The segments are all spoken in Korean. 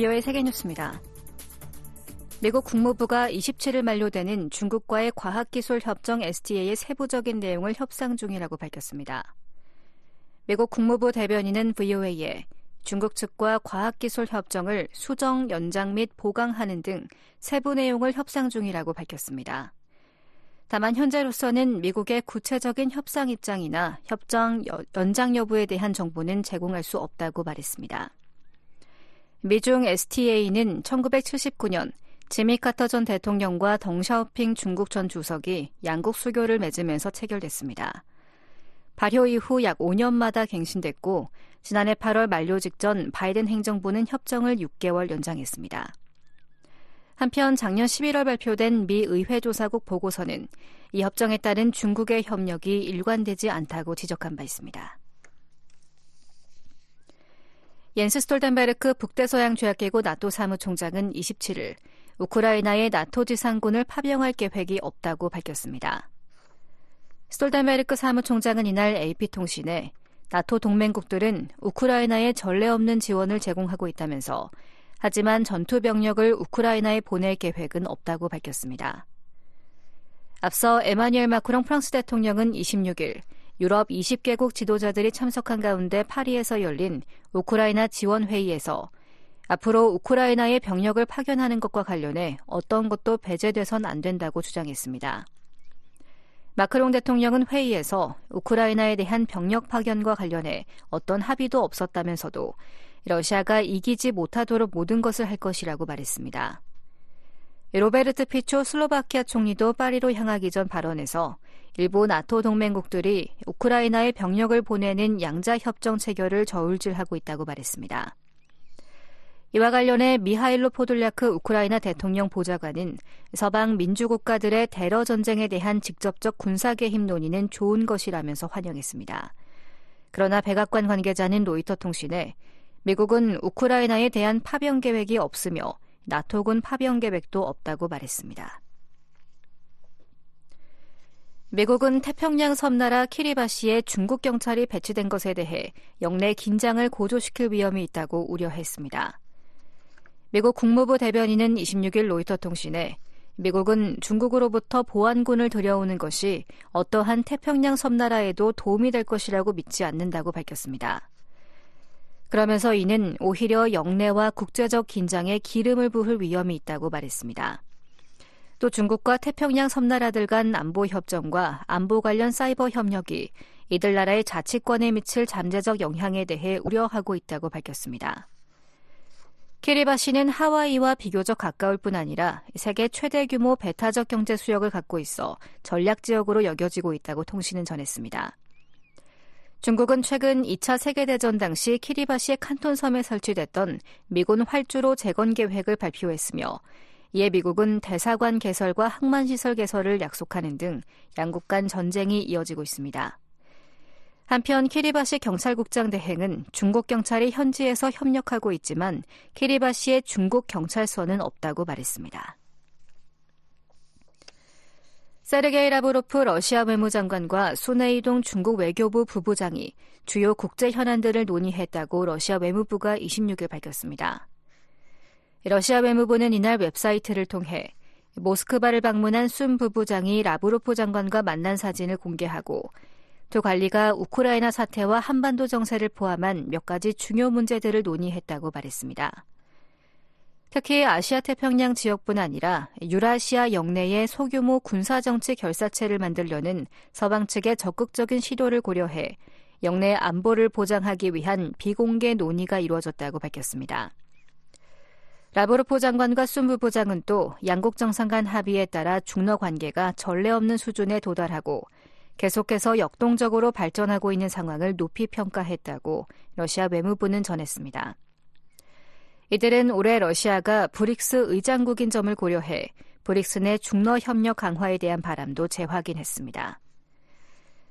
비오의 세계뉴스입니다. 미국 국무부가 27일 만료되는 중국과의 과학기술 협정 STA의 세부적인 내용을 협상 중이라고 밝혔습니다. 미국 국무부 대변인은 VOA에 중국 측과 과학기술 협정을 수정, 연장 및 보강하는 등 세부 내용을 협상 중이라고 밝혔습니다. 다만 현재로서는 미국의 구체적인 협상 입장이나 협정 연장 여부에 대한 정보는 제공할 수 없다고 말했습니다. 미중 STA는 1979년 지미 카터 전 대통령과 덩샤오핑 중국 전 주석이 양국 수교를 맺으면서 체결됐습니다. 발효 이후 약 5년마다 갱신됐고 지난해 8월 만료 직전 바이든 행정부는 협정을 6개월 연장했습니다. 한편 작년 11월 발표된 미 의회 조사국 보고서는 이 협정에 따른 중국의 협력이 일관되지 않다고 지적한 바 있습니다. 옌스 스톨텐베르크 북대서양 조약기구 나토 사무총장은 27일 우크라이나에 나토 지상군을 파병할 계획이 없다고 밝혔습니다. 스톨텐베르크 사무총장은 이날 AP통신에 나토 동맹국들은 우크라이나에 전례 없는 지원을 제공하고 있다면서 하지만 전투 병력을 우크라이나에 보낼 계획은 없다고 밝혔습니다. 앞서 에마뉘엘 마크롱 프랑스 대통령은 26일 유럽 20개국 지도자들이 참석한 가운데 파리에서 열린 우크라이나 지원 회의에서 앞으로 우크라이나에 병력을 파견하는 것과 관련해 어떤 것도 배제돼선 안 된다고 주장했습니다. 마크롱 대통령은 회의에서 우크라이나에 대한 병력 파견과 관련해 어떤 합의도 없었다면서도 러시아가 이기지 못하도록 모든 것을 할 것이라고 말했습니다. 로베르트 피초 슬로바키아 총리도 파리로 향하기 전 발언에서 일부 나토 동맹국들이 우크라이나에 병력을 보내는 양자 협정 체결을 저울질하고 있다고 말했습니다. 이와 관련해 미하일로 포돌ля크 우크라이나 대통령 보좌관은 서방 민주국가들의 테러 전쟁에 대한 직접적 군사 개입 논의는 좋은 것이라면서 환영했습니다. 그러나 백악관 관계자는 로이터 통신에 미국은 우크라이나에 대한 파병 계획이 없으며 나토군 파병 계획도 없다고 말했습니다. 미국은 태평양 섬나라 키리바시에 중국 경찰이 배치된 것에 대해 영내 긴장을 고조시킬 위험이 있다고 우려했습니다. 미국 국무부 대변인은 26일 로이터 통신에 미국은 중국으로부터 보안군을 들여오는 것이 어떠한 태평양 섬나라에도 도움이 될 것이라고 믿지 않는다고 밝혔습니다. 그러면서 이는 오히려 영내와 국제적 긴장에 기름을 부을 위험이 있다고 말했습니다. 또 중국과 태평양 섬나라들 간 안보 협정과 안보 관련 사이버 협력이 이들 나라의 자치권에 미칠 잠재적 영향에 대해 우려하고 있다고 밝혔습니다. 키리바시는 하와이와 비교적 가까울 뿐 아니라 세계 최대 규모 배타적 경제 수역을 갖고 있어 전략 지역으로 여겨지고 있다고 통신은 전했습니다. 중국은 최근 2차 세계대전 당시 키리바시 칸톤 섬에 설치됐던 미군 활주로 재건 계획을 발표했으며 이에 미국은 대사관 개설과 항만시설 개설을 약속하는 등 양국 간 전쟁이 이어지고 있습니다. 한편 키리바시 경찰국장 대행은 중국 경찰이 현지에서 협력하고 있지만 키리바시에 중국 경찰서는 없다고 말했습니다. 세르게이 라브로프 러시아 외무장관과 소네이동 중국 외교부 부부장이 주요 국제 현안들을 논의했다고 러시아 외무부가 26일 밝혔습니다. 러시아 외무부는 이날 웹사이트를 통해 모스크바를 방문한 순 부부장이 라브로프 장관과 만난 사진을 공개하고 두 관리가 우크라이나 사태와 한반도 정세를 포함한 몇 가지 중요 문제들을 논의했다고 말했습니다. 특히 아시아 태평양 지역뿐 아니라 유라시아 역내의 소규모 군사정치 결사체를 만들려는 서방 측의 적극적인 시도를 고려해 영내 안보를 보장하기 위한 비공개 논의가 이루어졌다고 밝혔습니다. 라브로포 장관과 순 부 부장은 또 양국 정상 간 합의에 따라 중러 관계가 전례 없는 수준에 도달하고 계속해서 역동적으로 발전하고 있는 상황을 높이 평가했다고 러시아 외무부는 전했습니다. 이들은 올해 러시아가 브릭스 의장국인 점을 고려해 브릭스 내 중러 협력 강화에 대한 바람도 재확인했습니다.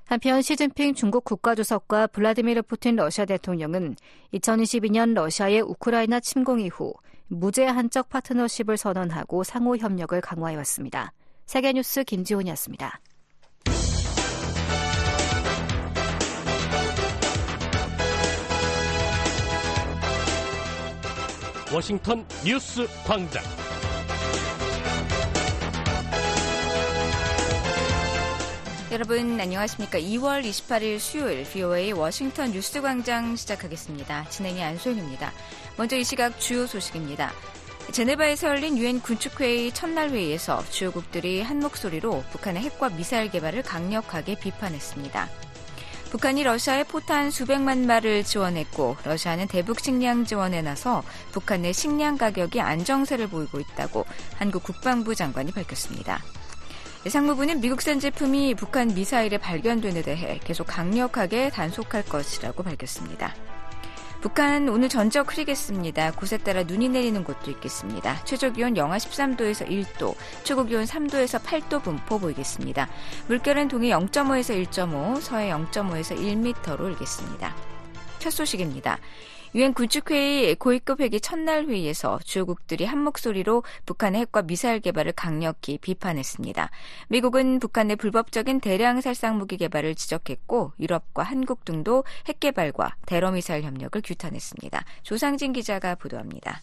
한편 시진핑 중국 국가주석과 블라디미르 푸틴 러시아 대통령은 2022년 러시아의 우크라이나 침공 이후 무제 한적 파트너십을 선언하고 상호 협력을 강화해 왔습니다. 세계뉴스 김지훈이었습니다. 워싱턴 뉴스 광장. 여러분 안녕하십니까? 2월 28일 수요일 VOA 워싱턴 뉴스 광장 시작하겠습니다. 진행의 안소영입니다. 먼저 이 시각 주요 소식입니다. 제네바에서 열린 유엔 군축회의 첫날 회의에서 주요국들이 한 목소리로 북한의 핵과 미사일 개발을 강력하게 비판했습니다. 북한이 러시아에 포탄 수백만 마를 지원했고 러시아는 대북 식량 지원에 나서 북한 내 식량 가격이 안정세를 보이고 있다고 한국 국방부 장관이 밝혔습니다. 상무부는 미국산 제품이 북한 미사일에 발견됨에 대해 계속 강력하게 단속할 것이라고 밝혔습니다. 북한 오늘 전적 흐리겠습니다. 곳에 따라 눈이 내리는 곳도 있겠습니다. 최저 기온 영하 13도에서 1도, 최고 기온 3도에서 8도 분포 보이겠습니다. 물결은 동해 0.5에서 1.5, 서해 0.5에서 1m로 일겠습니다. 첫 소식입니다. 유엔 군축회의 고위급 회기 첫날 회의에서 주요국들이 한 목소리로 북한의 핵과 미사일 개발을 강력히 비판했습니다. 미국은 북한의 불법적인 대량 살상 무기 개발을 지적했고 유럽과 한국 등도 핵 개발과 대러 미사일 협력을 규탄했습니다. 조상진 기자가 보도합니다.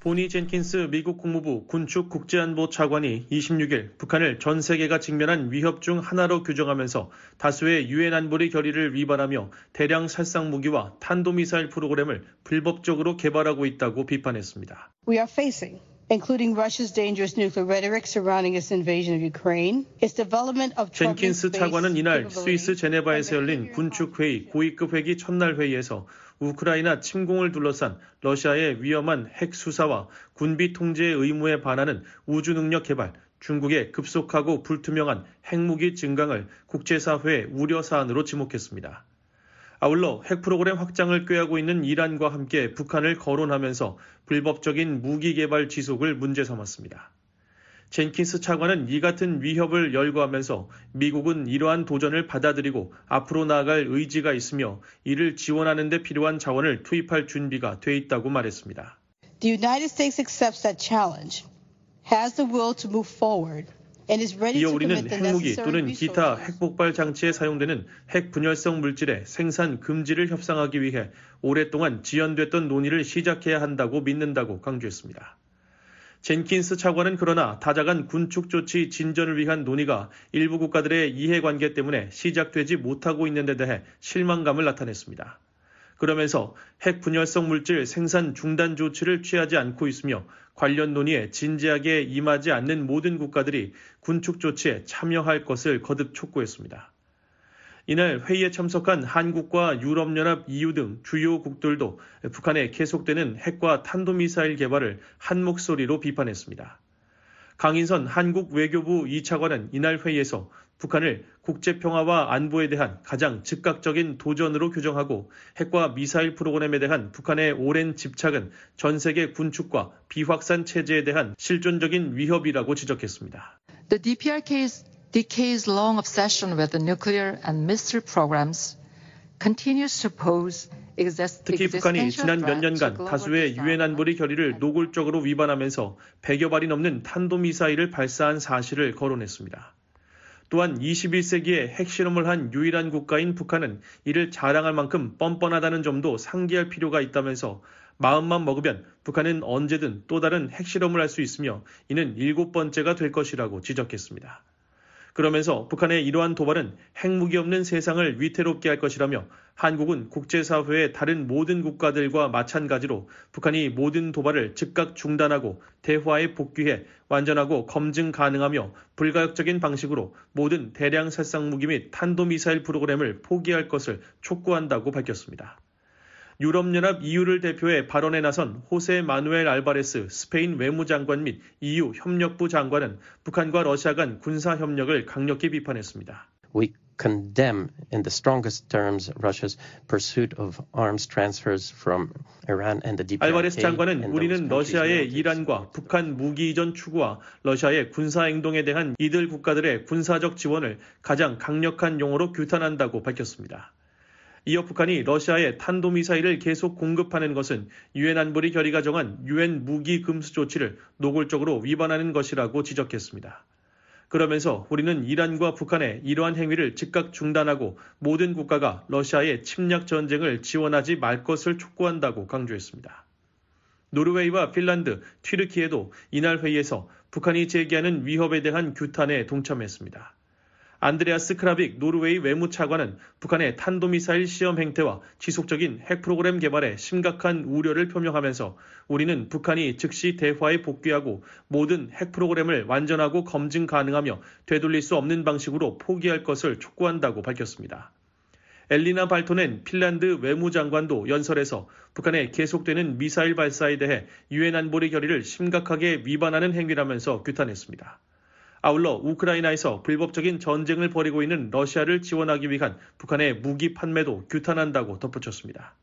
보니 젠킨스 미국 국무부 군축 국제안보 차관이 26일 북한을 전 세계가 직면한 위협 중 하나로 규정하면서 다수의 유엔 안보리 결의를 위반하며 대량 살상 무기와 탄도미사일 프로그램을 불법적으로 개발하고 있다고 비판했습니다. We are facing including Russia's dangerous nuclear rhetoric surrounding its invasion of Ukraine, its development of 젠킨스 차관은 이날 스위스 제네바에서 열린 군축 회의 고위급 회기 첫날 회의에서 우크라이나 침공을 둘러싼 러시아의 위험한 핵 수사와 군비 통제의 의무에 반하는 우주 능력 개발, 중국의 급속하고 불투명한 핵무기 증강을 국제사회의 우려 사안으로 지목했습니다. 아울러 핵 프로그램 확장을 꾀하고 있는 이란과 함께 북한을 거론하면서 불법적인 무기 개발 지속을 문제 삼았습니다. 젠킨스 차관은 이 같은 위협을 열거하면서 미국은 이러한 도전을 받아들이고 앞으로 나아갈 의지가 있으며 이를 지원하는 데 필요한 자원을 투입할 준비가 돼 있다고 말했습니다. The United States accepts that challenge, has the will to move forward. 이어 우리는 핵무기 또는 기타 핵폭발 장치에 사용되는 핵 분열성 물질의 생산 금지를 협상하기 위해 오랫동안 지연됐던 논의를 시작해야 한다고 믿는다고 강조했습니다. 젠킨스 차관은 그러나 다자간 군축 조치 진전을 위한 논의가 일부 국가들의 이해관계 때문에 시작되지 못하고 있는 데 대해 실망감을 나타냈습니다. 그러면서 핵 분열성 물질 생산 중단 조치를 취하지 않고 있으며 관련 논의에 진지하게 임하지 않는 모든 국가들이 군축 조치에 참여할 것을 거듭 촉구했습니다. 이날 회의에 참석한 한국과 유럽연합 EU 등 주요 국들도 북한의 계속되는 핵과 탄도미사일 개발을 한 목소리로 비판했습니다. 강인선 한국 외교부 2차관은 이날 회의에서 북한을 국제평화와 안보에 대한 가장 즉각적인 도전으로 규정하고 핵과 미사일 프로그램에 대한 북한의 오랜 집착은 전 세계 군축과 비확산 체제에 대한 실존적인 위협이라고 지적했습니다. The DPRK's decades long obsession with the nuclear and missile programs continues to pose 특히 북한이 지난 몇 년간 다수의 유엔 안보리 결의를 노골적으로 위반하면서 100여 발이 넘는 탄도미사일을 발사한 사실을 거론했습니다. 또한 21세기에 핵실험을 한 유일한 국가인 북한은 이를 자랑할 만큼 뻔뻔하다는 점도 상기할 필요가 있다면서 마음만 먹으면 북한은 언제든 또 다른 핵실험을 할 수 있으며 이는 일곱 번째가 될 것이라고 지적했습니다. 그러면서 북한의 이러한 도발은 핵무기 없는 세상을 위태롭게 할 것이라며 한국은 국제사회의 다른 모든 국가들과 마찬가지로 북한이 모든 도발을 즉각 중단하고 대화에 복귀해 완전하고 검증 가능하며 불가역적인 방식으로 모든 대량 살상 무기 및 탄도미사일 프로그램을 포기할 것을 촉구한다고 밝혔습니다. 유럽연합 EU를 대표해 발언에 나선 호세 마누엘 알바레스 스페인 외무장관 및 EU 협력부 장관은 북한과 러시아 간 군사 협력을 강력히 비판했습니다. We condemn in the strongest terms Russia's pursuit of arms transfers from Iran and the DPRK. 알바레스 장관은 우리는 러시아의 이란과 북한 무기 이전 추구와 러시아의 군사 행동에 대한 이들 국가들의 군사적 지원을 가장 강력한 용어로 규탄한다고 밝혔습니다. 이어 북한이 러시아에 탄도미사일을 계속 공급하는 것은 유엔 안보리 결의가 정한 유엔 무기 금수 조치를 노골적으로 위반하는 것이라고 지적했습니다. 그러면서 우리는 이란과 북한의 이러한 행위를 즉각 중단하고 모든 국가가 러시아의 침략 전쟁을 지원하지 말 것을 촉구한다고 강조했습니다. 노르웨이와 핀란드, 튀르키에도 이날 회의에서 북한이 제기하는 위협에 대한 규탄에 동참했습니다. 안드레아스 크라빅 노르웨이 외무차관은 북한의 탄도미사일 시험 행태와 지속적인 핵 프로그램 개발에 심각한 우려를 표명하면서 우리는 북한이 즉시 대화에 복귀하고 모든 핵 프로그램을 완전하고 검증 가능하며 되돌릴 수 없는 방식으로 포기할 것을 촉구한다고 밝혔습니다. 엘리나 발토넨 핀란드 외무장관도 연설에서 북한의 계속되는 미사일 발사에 대해 유엔 안보리 결의를 심각하게 위반하는 행위라면서 규탄했습니다. 아울러 우크라이나에서 불법적인 전쟁을 벌이고 있는 러시아를 지원하기 위한 북한의 무기 판매도 규탄한다고 덧붙였습니다.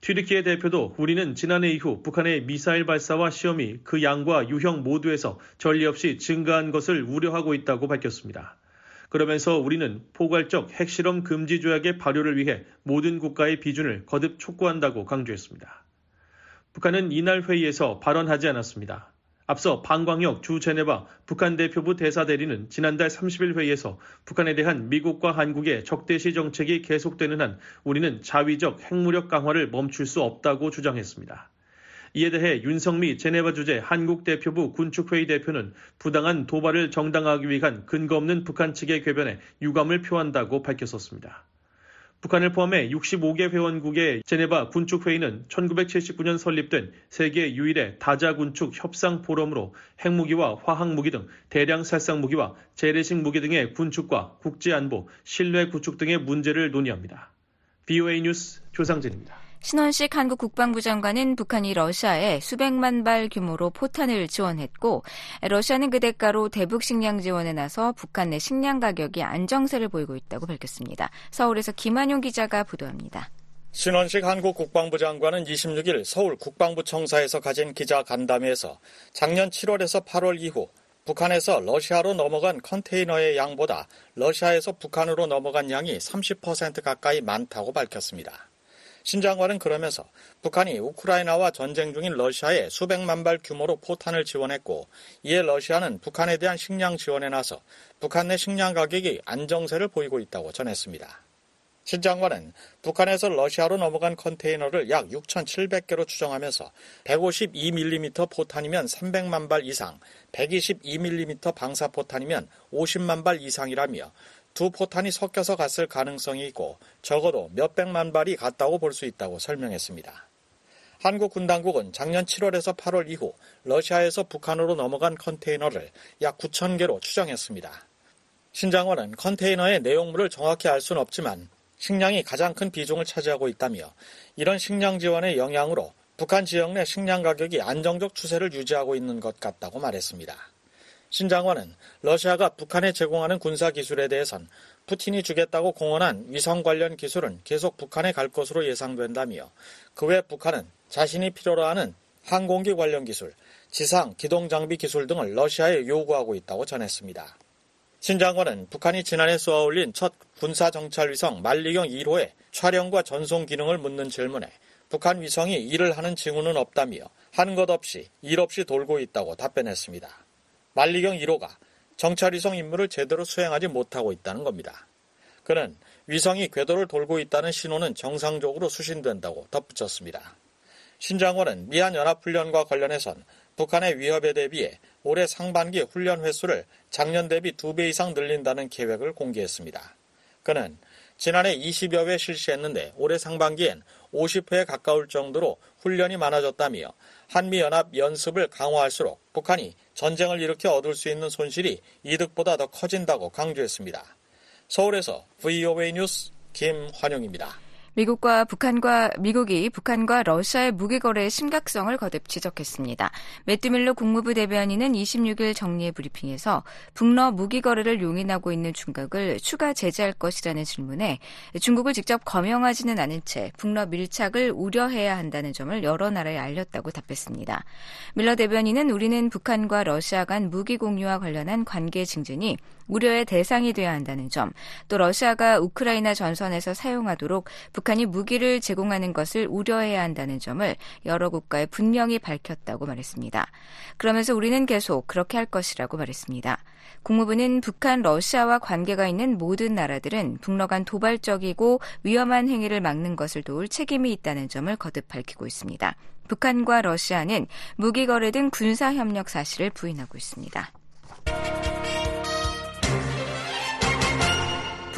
튀르키예 대표도 우리는 지난해 이후 북한의 미사일 발사와 시험이 그 양과 유형 모두에서 전례 없이 증가한 것을 우려하고 있다고 밝혔습니다. 그러면서 우리는 포괄적 핵실험 금지 조약의 발효를 위해 모든 국가의 비준을 거듭 촉구한다고 강조했습니다. 북한은 이날 회의에서 발언하지 않았습니다. 앞서 방광혁 주 제네바 북한 대표부 대사 대리는 지난달 30일 회의에서 북한에 대한 미국과 한국의 적대시 정책이 계속되는 한 우리는 자위적 핵무력 강화를 멈출 수 없다고 주장했습니다. 이에 대해 윤성미 제네바 주재 한국 대표부 군축회의 대표는 부당한 도발을 정당화하기 위한 근거 없는 북한 측의 궤변에 유감을 표한다고 밝혔었습니다. 북한을 포함해 65개 회원국의 제네바 군축회의는 1979년 설립된 세계 유일의 다자 군축 협상 포럼으로 핵무기와 화학무기 등 대량 살상 무기와 재래식 무기 등의 군축과 국제안보, 신뢰 구축 등의 문제를 논의합니다. BOA 뉴스 조상진입니다. 신원식 한국 국방부 장관은 북한이 러시아에 수백만 발 규모로 포탄을 지원했고 러시아는 그 대가로 대북 식량 지원에 나서 북한 내 식량 가격이 안정세를 보이고 있다고 밝혔습니다. 서울에서 김한용 기자가 보도합니다. 신원식 한국 국방부 장관은 26일 서울 국방부 청사에서 가진 기자 간담회에서 작년 7월에서 8월 이후 북한에서 러시아로 넘어간 컨테이너의 양보다 러시아에서 북한으로 넘어간 양이 30% 가까이 많다고 밝혔습니다. 신 장관은 그러면서 북한이 우크라이나와 전쟁 중인 러시아에 수백만 발 규모로 포탄을 지원했고 이에 러시아는 북한에 대한 식량 지원에 나서 북한 내 식량 가격이 안정세를 보이고 있다고 전했습니다. 신 장관은 북한에서 러시아로 넘어간 컨테이너를 약 6,700개로 추정하면서 152mm 포탄이면 300만 발 이상, 122mm 방사포탄이면 50만 발 이상이라며 두 포탄이 섞여서 갔을 가능성이 있고 적어도 몇백만 발이 갔다고 볼 수 있다고 설명했습니다. 한국 군 당국은 작년 7월에서 8월 이후 러시아에서 북한으로 넘어간 컨테이너를 약 9천 개로 추정했습니다. 신장관은 컨테이너의 내용물을 정확히 알 수는 없지만 식량이 가장 큰 비중을 차지하고 있다며 이런 식량 지원의 영향으로 북한 지역 내 식량 가격이 안정적 추세를 유지하고 있는 것 같다고 말했습니다. 신 장관은 러시아가 북한에 제공하는 군사 기술에 대해선 푸틴이 주겠다고 공언한 위성 관련 기술은 계속 북한에 갈 것으로 예상된다며 그 외 북한은 자신이 필요로 하는 항공기 관련 기술, 지상 기동 장비 기술 등을 러시아에 요구하고 있다고 전했습니다. 신 장관은 북한이 지난해 쏘아 올린 첫 군사 정찰 위성 만리경 1호의 촬영과 전송 기능을 묻는 질문에 북한 위성이 일을 하는 징후는 없다며 한 것 없이 일 없이 돌고 있다고 답변했습니다. 만리경 1호가 정찰 위성 임무를 제대로 수행하지 못하고 있다는 겁니다. 그는 위성이 궤도를 돌고 있다는 신호는 정상적으로 수신된다고 덧붙였습니다. 신 장관은 미한 연합훈련과 관련해선 북한의 위협에 대비해 올해 상반기 훈련 횟수를 작년 대비 2배 이상 늘린다는 계획을 공개했습니다. 그는 지난해 20여 회 실시했는데 올해 상반기엔 50회에 가까울 정도로 훈련이 많아졌다며 한미연합 연습을 강화할수록 북한이 전쟁을 일으켜 얻을 수 있는 손실이 이득보다 더 커진다고 강조했습니다. 서울에서 VOA 뉴스 김환영입니다. 미국과 북한과 미국이 북한과 러시아의 무기 거래의 심각성을 거듭 지적했습니다. 매튜밀러 국무부 대변인은 26일 정리의 브리핑에서 북러 무기 거래를 용인하고 있는 중국을 추가 제재할 것이라는 질문에 중국을 직접 거명하지는 않은 채 북러 밀착을 우려해야 한다는 점을 여러 나라에 알렸다고 답했습니다. 밀러 대변인은 우리는 북한과 러시아 간 무기 공유와 관련한 관계 증진이 우려의 대상이 되어야 한다는 점, 또 러시아가 우크라이나 전선에서 사용하도록 북한 북한이 무기를 제공하는 것을 우려해야 한다는 점을 여러 국가에 분명히 밝혔다고 말했습니다. 그러면서 우리는 계속 그렇게 할 것이라고 말했습니다. 국무부는 북한, 러시아와 관계가 있는 모든 나라들은 북러 간 도발적이고 위험한 행위를 막는 것을 도울 책임이 있다는 점을 거듭 밝히고 있습니다. 북한과 러시아는 무기 거래 등 군사 협력 사실을 부인하고 있습니다.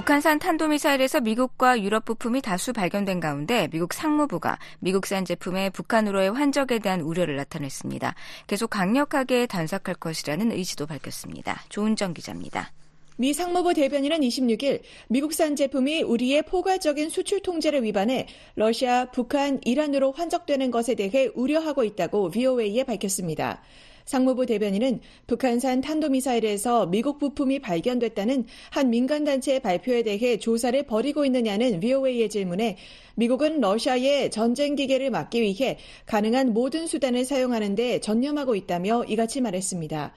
북한산 탄도미사일에서 미국과 유럽 부품이 다수 발견된 가운데 미국 상무부가 미국산 제품의 북한으로의 환적에 대한 우려를 나타냈습니다. 계속 강력하게 단속할 것이라는 의지도 밝혔습니다. 조은정 기자입니다. 미 상무부 대변인은 26일 미국산 제품이 우리의 포괄적인 수출 통제를 위반해 러시아, 북한, 이란으로 환적되는 것에 대해 우려하고 있다고 VOA에 밝혔습니다. 상무부 대변인은 북한산 탄도미사일에서 미국 부품이 발견됐다는 한 민간단체의 발표에 대해 조사를 벌이고 있느냐는 VOA의 질문에 미국은 러시아의 전쟁 기계를 막기 위해 가능한 모든 수단을 사용하는데 전념하고 있다며 이같이 말했습니다.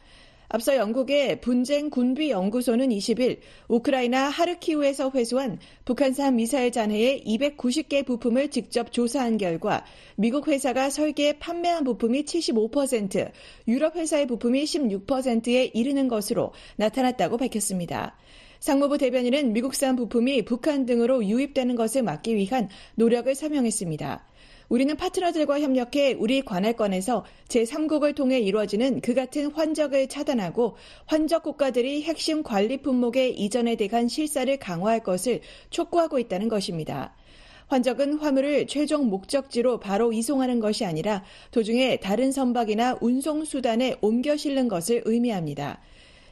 앞서 영국의 분쟁 군비 연구소는 20일 우크라이나 하르키우에서 회수한 북한산 미사일 잔해의 290개 부품을 직접 조사한 결과 미국 회사가 설계에 판매한 부품이 75%, 유럽 회사의 부품이 16%에 이르는 것으로 나타났다고 밝혔습니다. 상무부 대변인은 미국산 부품이 북한 등으로 유입되는 것을 막기 위한 노력을 설명했습니다. 우리는 파트너들과 협력해 우리 관할권에서 제3국을 통해 이루어지는 그 같은 환적을 차단하고 환적 국가들이 핵심 관리 품목의 이전에 대한 실사를 강화할 것을 촉구하고 있다는 것입니다. 환적은 화물을 최종 목적지로 바로 이송하는 것이 아니라 도중에 다른 선박이나 운송 수단에 옮겨 실는 것을 의미합니다.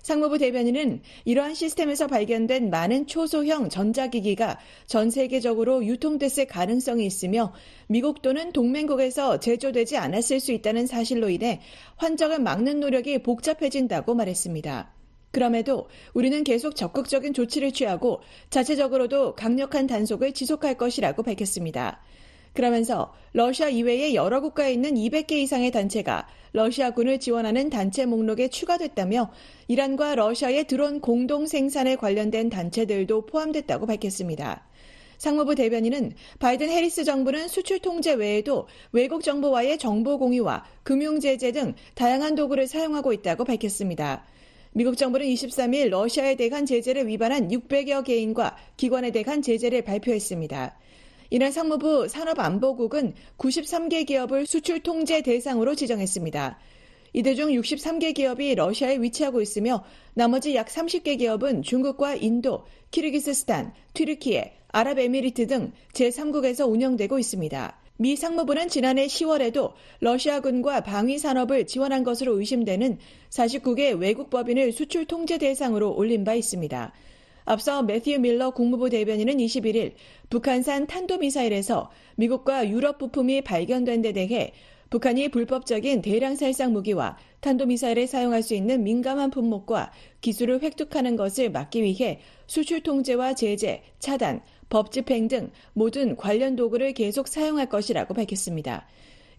상무부 대변인은 이러한 시스템에서 발견된 많은 초소형 전자기기가 전 세계적으로 유통됐을 가능성이 있으며 미국 또는 동맹국에서 제조되지 않았을 수 있다는 사실로 인해 환적을 막는 노력이 복잡해진다고 말했습니다. 그럼에도 우리는 계속 적극적인 조치를 취하고 자체적으로도 강력한 단속을 지속할 것이라고 밝혔습니다. 그러면서 러시아 이외의 여러 국가에 있는 200개 이상의 단체가 러시아군을 지원하는 단체 목록에 추가됐다며 이란과 러시아의 드론 공동 생산에 관련된 단체들도 포함됐다고 밝혔습니다. 상무부 대변인은 바이든 해리스 정부는 수출 통제 외에도 외국 정보와의 정보 공유와 금융 제재 등 다양한 도구를 사용하고 있다고 밝혔습니다. 미국 정부는 23일 러시아에 대한 제재를 위반한 600여 개인과 기관에 대한 제재를 발표했습니다. 이날 상무부 산업안보국은 93개 기업을 수출 통제 대상으로 지정했습니다. 이들 중 63개 기업이 러시아에 위치하고 있으며 나머지 약 30개 기업은 중국과 인도, 키르기스스탄, 튀르키예, 아랍에미리트 등 제3국에서 운영되고 있습니다. 미 상무부는 지난해 10월에도 러시아군과 방위 산업을 지원한 것으로 의심되는 49개 외국 법인을 수출 통제 대상으로 올린 바 있습니다. 앞서 매튜 밀러 국무부 대변인은 21일 북한산 탄도미사일에서 미국과 유럽 부품이 발견된 데 대해 북한이 불법적인 대량 살상 무기와 탄도미사일에 사용할 수 있는 민감한 품목과 기술을 획득하는 것을 막기 위해 수출 통제와 제재, 차단, 법 집행 등 모든 관련 도구를 계속 사용할 것이라고 밝혔습니다.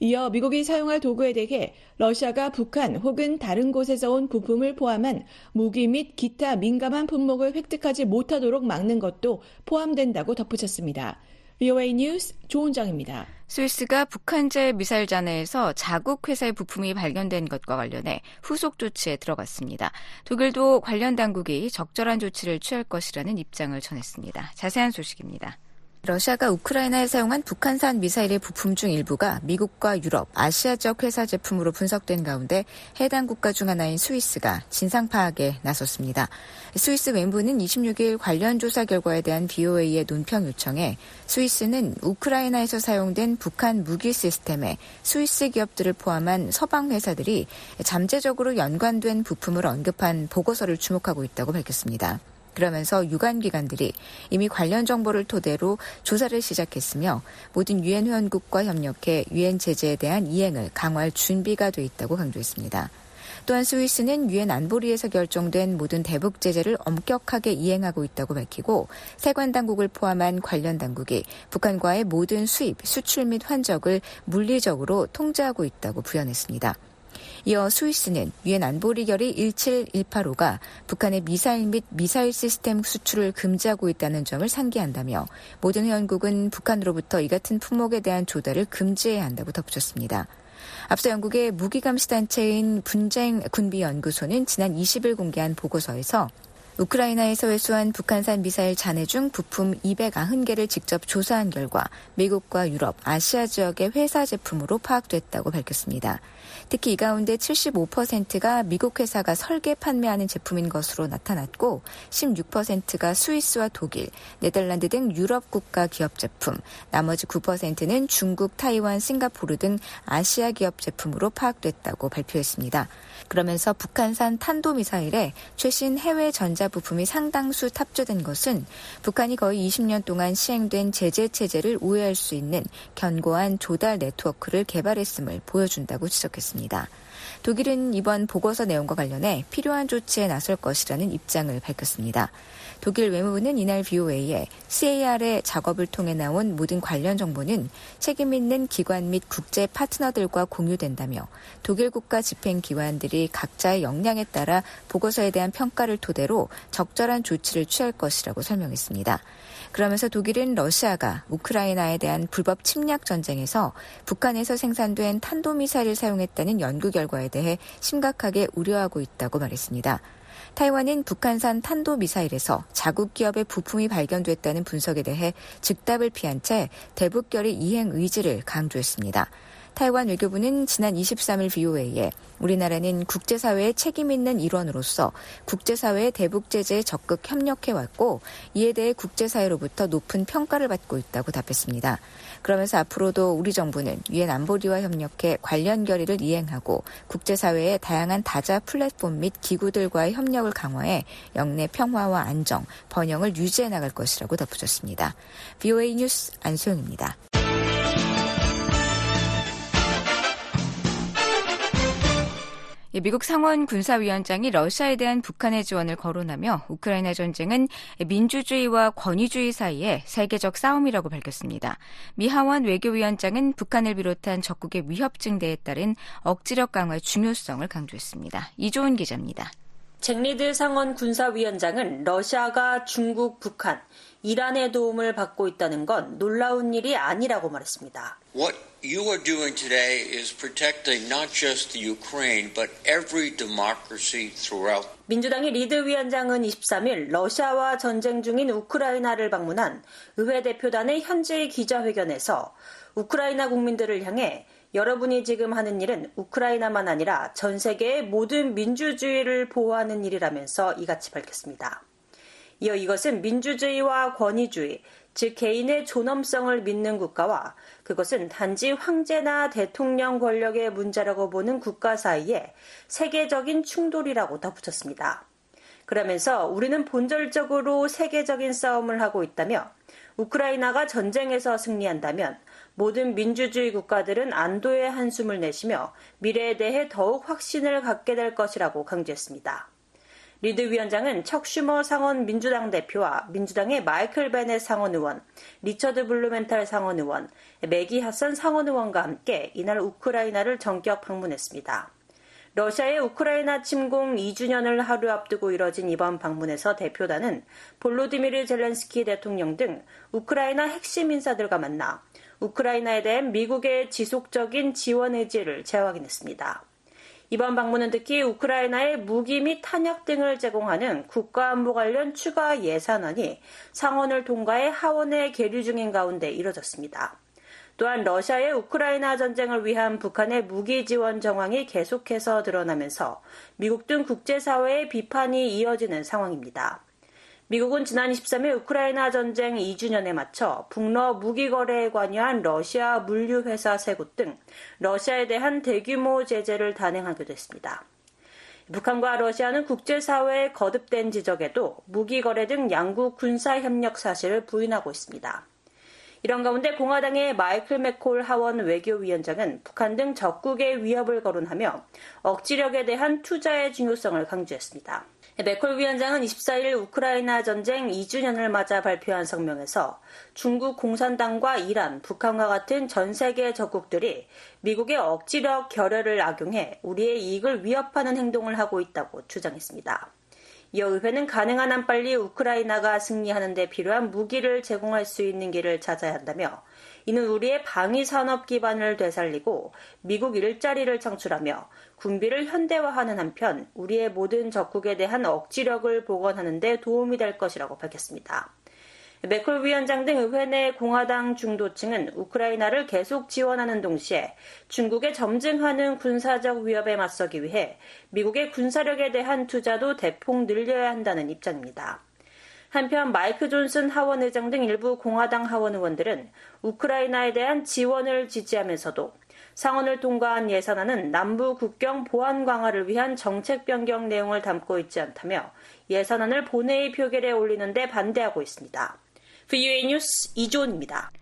이어 미국이 사용할 도구에 대해 러시아가 북한 혹은 다른 곳에서 온 부품을 포함한 무기 및 기타 민감한 품목을 획득하지 못하도록 막는 것도 포함된다고 덧붙였습니다. VOA 뉴스 조은정입니다. 스위스가 북한제 미사일 잔해에서 자국 회사의 부품이 발견된 것과 관련해 후속 조치에 들어갔습니다. 독일도 관련 당국이 적절한 조치를 취할 것이라는 입장을 전했습니다. 자세한 소식입니다. 러시아가 우크라이나에 사용한 북한산 미사일의 부품 중 일부가 미국과 유럽, 아시아 지역 회사 제품으로 분석된 가운데 해당 국가 중 하나인 스위스가 진상 파악에 나섰습니다. 스위스 왼부는 26일 관련 조사 결과에 대한 BOA의 논평 요청에 스위스는 우크라이나에서 사용된 북한 무기 시스템에 스위스 기업들을 포함한 서방 회사들이 잠재적으로 연관된 부품을 언급한 보고서를 주목하고 있다고 밝혔습니다. 그러면서 유관 기관들이 이미 관련 정보를 토대로 조사를 시작했으며 모든 유엔 회원국과 협력해 유엔 제재에 대한 이행을 강화할 준비가 돼 있다고 강조했습니다. 또한 스위스는 유엔 안보리에서 결정된 모든 대북 제재를 엄격하게 이행하고 있다고 밝히고 세관 당국을 포함한 관련 당국이 북한과의 모든 수입, 수출 및 환적을 물리적으로 통제하고 있다고 부연했습니다. 이어 스위스는 유엔 안보리 결의 17185가 북한의 미사일 및 미사일 시스템 수출을 금지하고 있다는 점을 상기한다며 모든 회원국은 북한으로부터 이 같은 품목에 대한 조달을 금지해야 한다고 덧붙였습니다. 앞서 영국의 무기감시단체인 분쟁 군비연구소는 지난 20일 공개한 보고서에서 우크라이나에서 회수한 북한산 미사일 잔해 중 부품 290개를 직접 조사한 결과 미국과 유럽, 아시아 지역의 회사 제품으로 파악됐다고 밝혔습니다. 특히 이 가운데 75%가 미국 회사가 설계 판매하는 제품인 것으로 나타났고 16%가 스위스와 독일, 네덜란드 등 유럽 국가 기업 제품, 나머지 9%는 중국, 타이완, 싱가포르 등 아시아 기업 제품으로 파악됐다고 발표했습니다. 그러면서 북한산 탄도미사일에 최신 해외 전자부품이 상당수 탑재된 것은 북한이 거의 20년 동안 시행된 제재 체제를 우회할 수 있는 견고한 조달 네트워크를 개발했음을 보여준다고 지적했습니다. 독일은 이번 보고서 내용과 관련해 필요한 조치에 나설 것이라는 입장을 밝혔습니다. 독일 외무부는 이날 BOA에 CAR의 작업을 통해 나온 모든 관련 정보는 책임 있는 기관 및 국제 파트너들과 공유된다며 독일 국가 집행 기관들이 각자의 역량에 따라 보고서에 대한 평가를 토대로 적절한 조치를 취할 것이라고 설명했습니다. 그러면서 독일은 러시아가 우크라이나에 대한 불법 침략 전쟁에서 북한에서 생산된 탄도미사일을 사용했다는 연구 결과에 대해 심각하게 우려하고 있다고 말했습니다. 타이완은 북한산 탄도미사일에서 자국 기업의 부품이 발견됐다는 분석에 대해 즉답을 피한 채 대북 결의 이행 의지를 강조했습니다. 타이완 외교부는 지난 23일 BOA에 우리나라는 국제사회의 책임 있는 일원으로서 국제사회의 대북 제재에 적극 협력해왔고 이에 대해 국제사회로부터 높은 평가를 받고 있다고 답했습니다. 그러면서 앞으로도 우리 정부는 유엔 안보리와 협력해 관련 결의를 이행하고 국제사회의 다양한 다자 플랫폼 및 기구들과의 협력을 강화해 영내 평화와 안정, 번영을 유지해 나갈 것이라고 덧붙였습니다. BOA 뉴스 안소영입니다. 미국 상원 군사위원장이 러시아에 대한 북한의 지원을 거론하며 우크라이나 전쟁은 민주주의와 권위주의 사이의 세계적 싸움이라고 밝혔습니다. 미 하원 외교위원장은 북한을 비롯한 적국의 위협 증대에 따른 억지력 강화의 중요성을 강조했습니다. 이조은 기자입니다. 잭리드 상원 군사위원장은 러시아가 중국, 북한, 이란의 도움을 받고 있다는 건 놀라운 일이 아니라고 말했습니다. What you are doing today is protecting not just the Ukraine but every democracy throughout. 민주당의 리드 위원장은 23일 러시아와 전쟁 중인 우크라이나를 방문한 의회 대표단의 현지 기자회견에서 우크라이나 국민들을 향해 여러분이 지금 하는 일은 우크라이나만 아니라 전 세계의 모든 민주주의를 보호하는 일이라면서 이같이 밝혔습니다. 이어 이것은 민주주의와 권위주의, 즉 개인의 존엄성을 믿는 국가와 그것은 단지 황제나 대통령 권력의 문제라고 보는 국가 사이에 세계적인 충돌이라고 덧붙였습니다. 그러면서 우리는 본질적으로 세계적인 싸움을 하고 있다며 우크라이나가 전쟁에서 승리한다면 모든 민주주의 국가들은 안도의 한숨을 내쉬며 미래에 대해 더욱 확신을 갖게 될 것이라고 강조했습니다. 리드 위원장은 척 슈머 상원 민주당 대표와 민주당의 마이클 베넷 상원 의원, 리처드 블루멘탈 상원 의원, 매기 하산 상원 의원과 함께 이날 우크라이나를 전격 방문했습니다. 러시아의 우크라이나 침공 2주년을 하루 앞두고 이뤄진 이번 방문에서 대표단은 볼로디미르 젤렌스키 대통령 등 우크라이나 핵심 인사들과 만나 우크라이나에 대한 미국의 지속적인 지원 의지를 재확인했습니다. 이번 방문은 특히 우크라이나에 무기 및 탄약 등을 제공하는 국가안보 관련 추가 예산안이 상원을 통과해 하원에 계류 중인 가운데 이뤄졌습니다. 또한 러시아의 우크라이나 전쟁을 위한 북한의 무기 지원 정황이 계속해서 드러나면서 미국 등 국제사회의 비판이 이어지는 상황입니다. 미국은 지난 23일 우크라이나 전쟁 2주년에 맞춰 북러 무기 거래에 관여한 러시아 물류회사 세 곳 등 러시아에 대한 대규모 제재를 단행하기도 했습니다. 북한과 러시아는 국제사회의 거듭된 지적에도 무기 거래 등 양국 군사 협력 사실을 부인하고 있습니다. 이런 가운데 공화당의 마이클 맥콜 하원 외교위원장은 북한 등 적국의 위협을 거론하며 억지력에 대한 투자의 중요성을 강조했습니다. 맥콜 위원장은 24일 우크라이나 전쟁 2주년을 맞아 발표한 성명에서 중국 공산당과 이란, 북한과 같은 전 세계 적국들이 미국의 억지력 결여를 악용해 우리의 이익을 위협하는 행동을 하고 있다고 주장했습니다. 이어 의회는 가능한 한 빨리 우크라이나가 승리하는 데 필요한 무기를 제공할 수 있는 길을 찾아야 한다며 이는 우리의 방위 산업 기반을 되살리고 미국 일자리를 창출하며 군비를 현대화하는 한편 우리의 모든 적국에 대한 억지력을 복원하는 데 도움이 될 것이라고 밝혔습니다. 맥콜 위원장 등 의회 내 공화당 중도층은 우크라이나를 계속 지원하는 동시에 중국의 점증하는 군사적 위협에 맞서기 위해 미국의 군사력에 대한 투자도 대폭 늘려야 한다는 입장입니다. 한편 마이크 존슨 하원 의장 등 일부 공화당 하원 의원들은 우크라이나에 대한 지원을 지지하면서도 상원을 통과한 예산안은 남부 국경 보안 강화를 위한 정책 변경 내용을 담고 있지 않다며 예산안을 본회의 표결에 올리는데 반대하고 있습니다. VUA 뉴스 이조은입니다.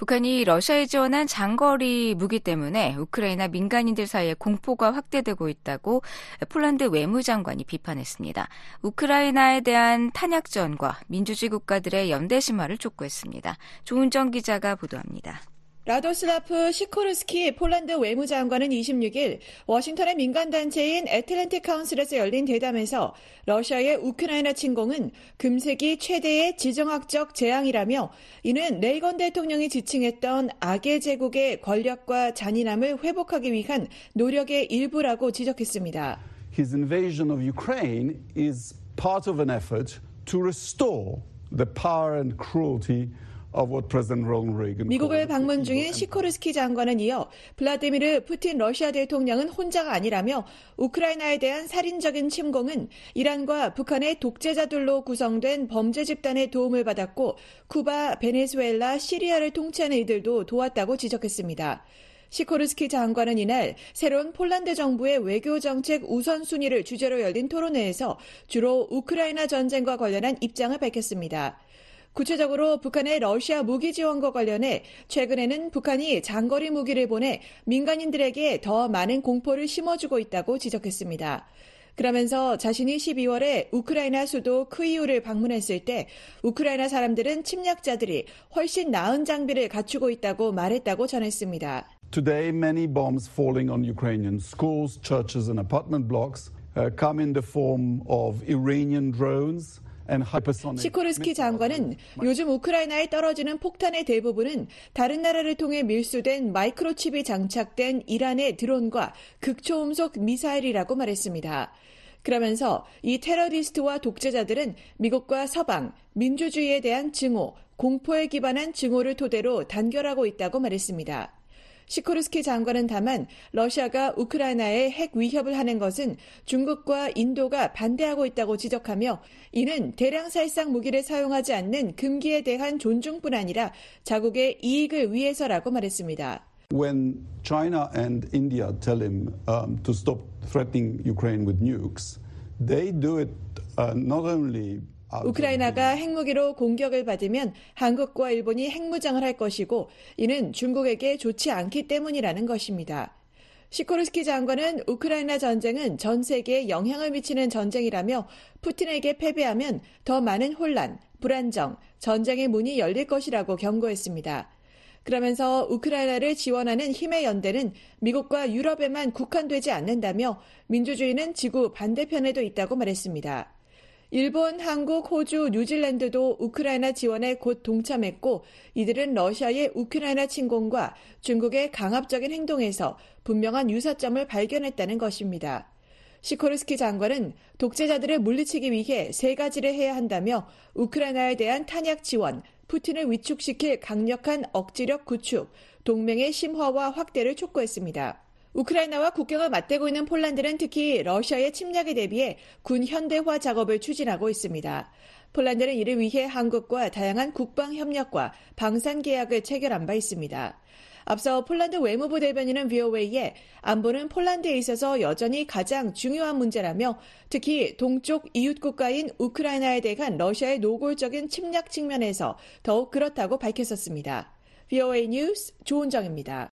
북한이 러시아에 지원한 장거리 무기 때문에 우크라이나 민간인들 사이에 공포가 확대되고 있다고 폴란드 외무장관이 비판했습니다. 우크라이나에 대한 탄약전과 민주주의 국가들의 연대 심화를 촉구했습니다. 조은정 기자가 보도합니다. 라도슬라프 시코르스키 폴란드 외무장관은 26일 워싱턴의 민간단체인 애틀랜틱 카운슬에서 열린 대담에서 러시아의 우크라이나 침공은 금세기 최대의 지정학적 재앙이라며 이는 레이건 대통령이 지칭했던 악의 제국의 권력과 잔인함을 회복하기 위한 노력의 일부라고 지적했습니다. His invasion of Ukraine is part of an effort to restore the power and cruelty 미국을 방문 중인 시코르스키 장관은 이어 블라디미르 푸틴 러시아 대통령은 혼자가 아니라며 우크라이나에 대한 살인적인 침공은 이란과 북한의 독재자들로 구성된 범죄 집단의 도움을 받았고 쿠바, 베네수엘라, 시리아를 통치하는 이들도 도왔다고 지적했습니다. 시코르스키 장관은 이날 새로운 폴란드 정부의 외교 정책 우선순위를 주제로 열린 토론회에서 주로 우크라이나 전쟁과 관련한 입장을 밝혔습니다. 구체적으로 북한의 러시아 무기 지원과 관련해 최근에는 북한이 장거리 무기를 보내 민간인들에게 더 많은 공포를 심어주고 있다고 지적했습니다. 그러면서 자신이 12월에 우크라이나 수도 크이우를 방문했을 때 우크라이나 사람들은 침략자들이 훨씬 나은 장비를 갖추고 있다고 말했다고 전했습니다. Today, many bombs falling on Ukrainian schools, churches, and apartment blocks uh, come in the form of Iranian drones. 시코르스키 장관은 요즘 우크라이나에 떨어지는 폭탄의 대부분은 다른 나라를 통해 밀수된 마이크로칩이 장착된 이란의 드론과 극초음속 미사일이라고 말했습니다. 그러면서 이 테러리스트와 독재자들은 미국과 서방, 민주주의에 대한 증오, 공포에 기반한 증오를 토대로 단결하고 있다고 말했습니다. 시코르스키 장관은 다만 러시아가 우크라이나에 핵 위협을 하는 것은 중국과 인도가 반대하고 있다고 지적하며 이는 대량 살상 무기를 사용하지 않는 금기에 대한 존중뿐 아니라 자국의 이익을 위해서라고 말했습니다. When China and India tell him um, to stop threatening Ukraine with nukes, they do it uh, not only 우크라이나가 핵무기로 공격을 받으면 한국과 일본이 핵무장을 할 것이고 이는 중국에게 좋지 않기 때문이라는 것입니다. 시코르스키 장관은 우크라이나 전쟁은 전 세계에 영향을 미치는 전쟁이라며 푸틴에게 패배하면 더 많은 혼란, 불안정, 전쟁의 문이 열릴 것이라고 경고했습니다. 그러면서 우크라이나를 지원하는 힘의 연대는 미국과 유럽에만 국한되지 않는다며 민주주의는 지구 반대편에도 있다고 말했습니다. 일본, 한국, 호주, 뉴질랜드도 우크라이나 지원에 곧 동참했고 이들은 러시아의 우크라이나 침공과 중국의 강압적인 행동에서 분명한 유사점을 발견했다는 것입니다. 시코르스키 장관은 독재자들을 물리치기 위해 세 가지를 해야 한다며 우크라이나에 대한 탄약 지원, 푸틴을 위축시킬 강력한 억지력 구축, 동맹의 심화와 확대를 촉구했습니다. 우크라이나와 국경을 맞대고 있는 폴란드는 특히 러시아의 침략에 대비해 군 현대화 작업을 추진하고 있습니다. 폴란드는 이를 위해 한국과 다양한 국방 협력과 방산 계약을 체결한 바 있습니다. 앞서 폴란드 외무부 대변인은 VOA에 안보는 폴란드에 있어서 여전히 가장 중요한 문제라며 특히 동쪽 이웃 국가인 우크라이나에 대한 러시아의 노골적인 침략 측면에서 더욱 그렇다고 밝혔었습니다. VOA 뉴스 조은정입니다.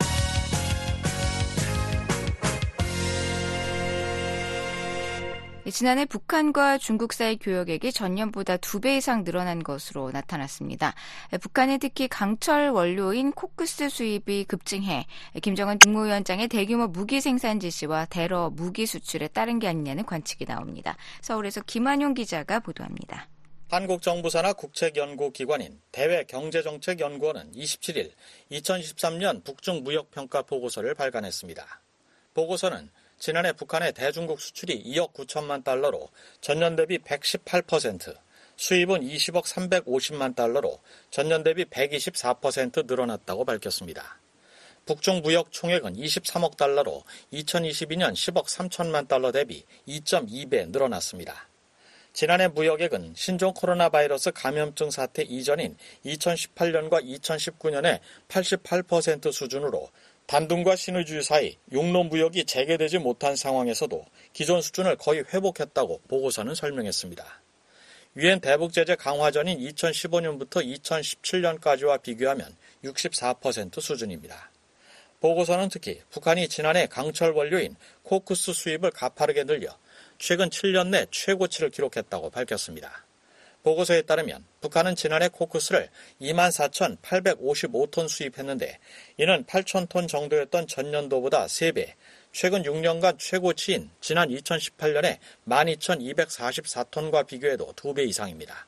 지난해 북한과 중국 사이 교역액이 전년보다 두배 이상 늘어난 것으로 나타났습니다. 북한은 특히 강철 원료인 코크스 수입이 급증해 김정은 국무위원장의 대규모 무기 생산 지시와 대러 무기 수출에 따른 게 아니냐는 관측이 나옵니다. 서울에서 김한용 기자가 보도합니다. 한국 정부 산하 국책연구기관인 대외경제정책연구원은 27일 2023년 북중 무역평가 보고서를 발간했습니다. 보고서는 지난해 북한의 대중국 수출이 2억 9천만 달러로 전년 대비 118%, 수입은 20억 350만 달러로 전년 대비 124% 늘어났다고 밝혔습니다. 북중 무역 총액은 23억 달러로 2022년 10억 3천만 달러 대비 2.2배 늘어났습니다. 지난해 무역액은 신종 코로나 바이러스 감염증 사태 이전인 2018년과 2019년의 88% 수준으로 반둥과 신의주의 사이 용로 무역이 재개되지 못한 상황에서도 기존 수준을 거의 회복했다고 보고서는 설명했습니다. 유엔 대북 제재 강화 전인 2015년부터 2017년까지와 비교하면 64% 수준입니다. 보고서는 특히 북한이 지난해 강철 원료인 코크스 수입을 가파르게 늘려 최근 7년 내 최고치를 기록했다고 밝혔습니다. 보고서에 따르면 북한은 지난해 코크스를 24,855톤 수입했는데 이는 8,000톤 정도였던 전년도보다 3배, 최근 6년간 최고치인 지난 2018년에 12,244톤과 비교해도 2배 이상입니다.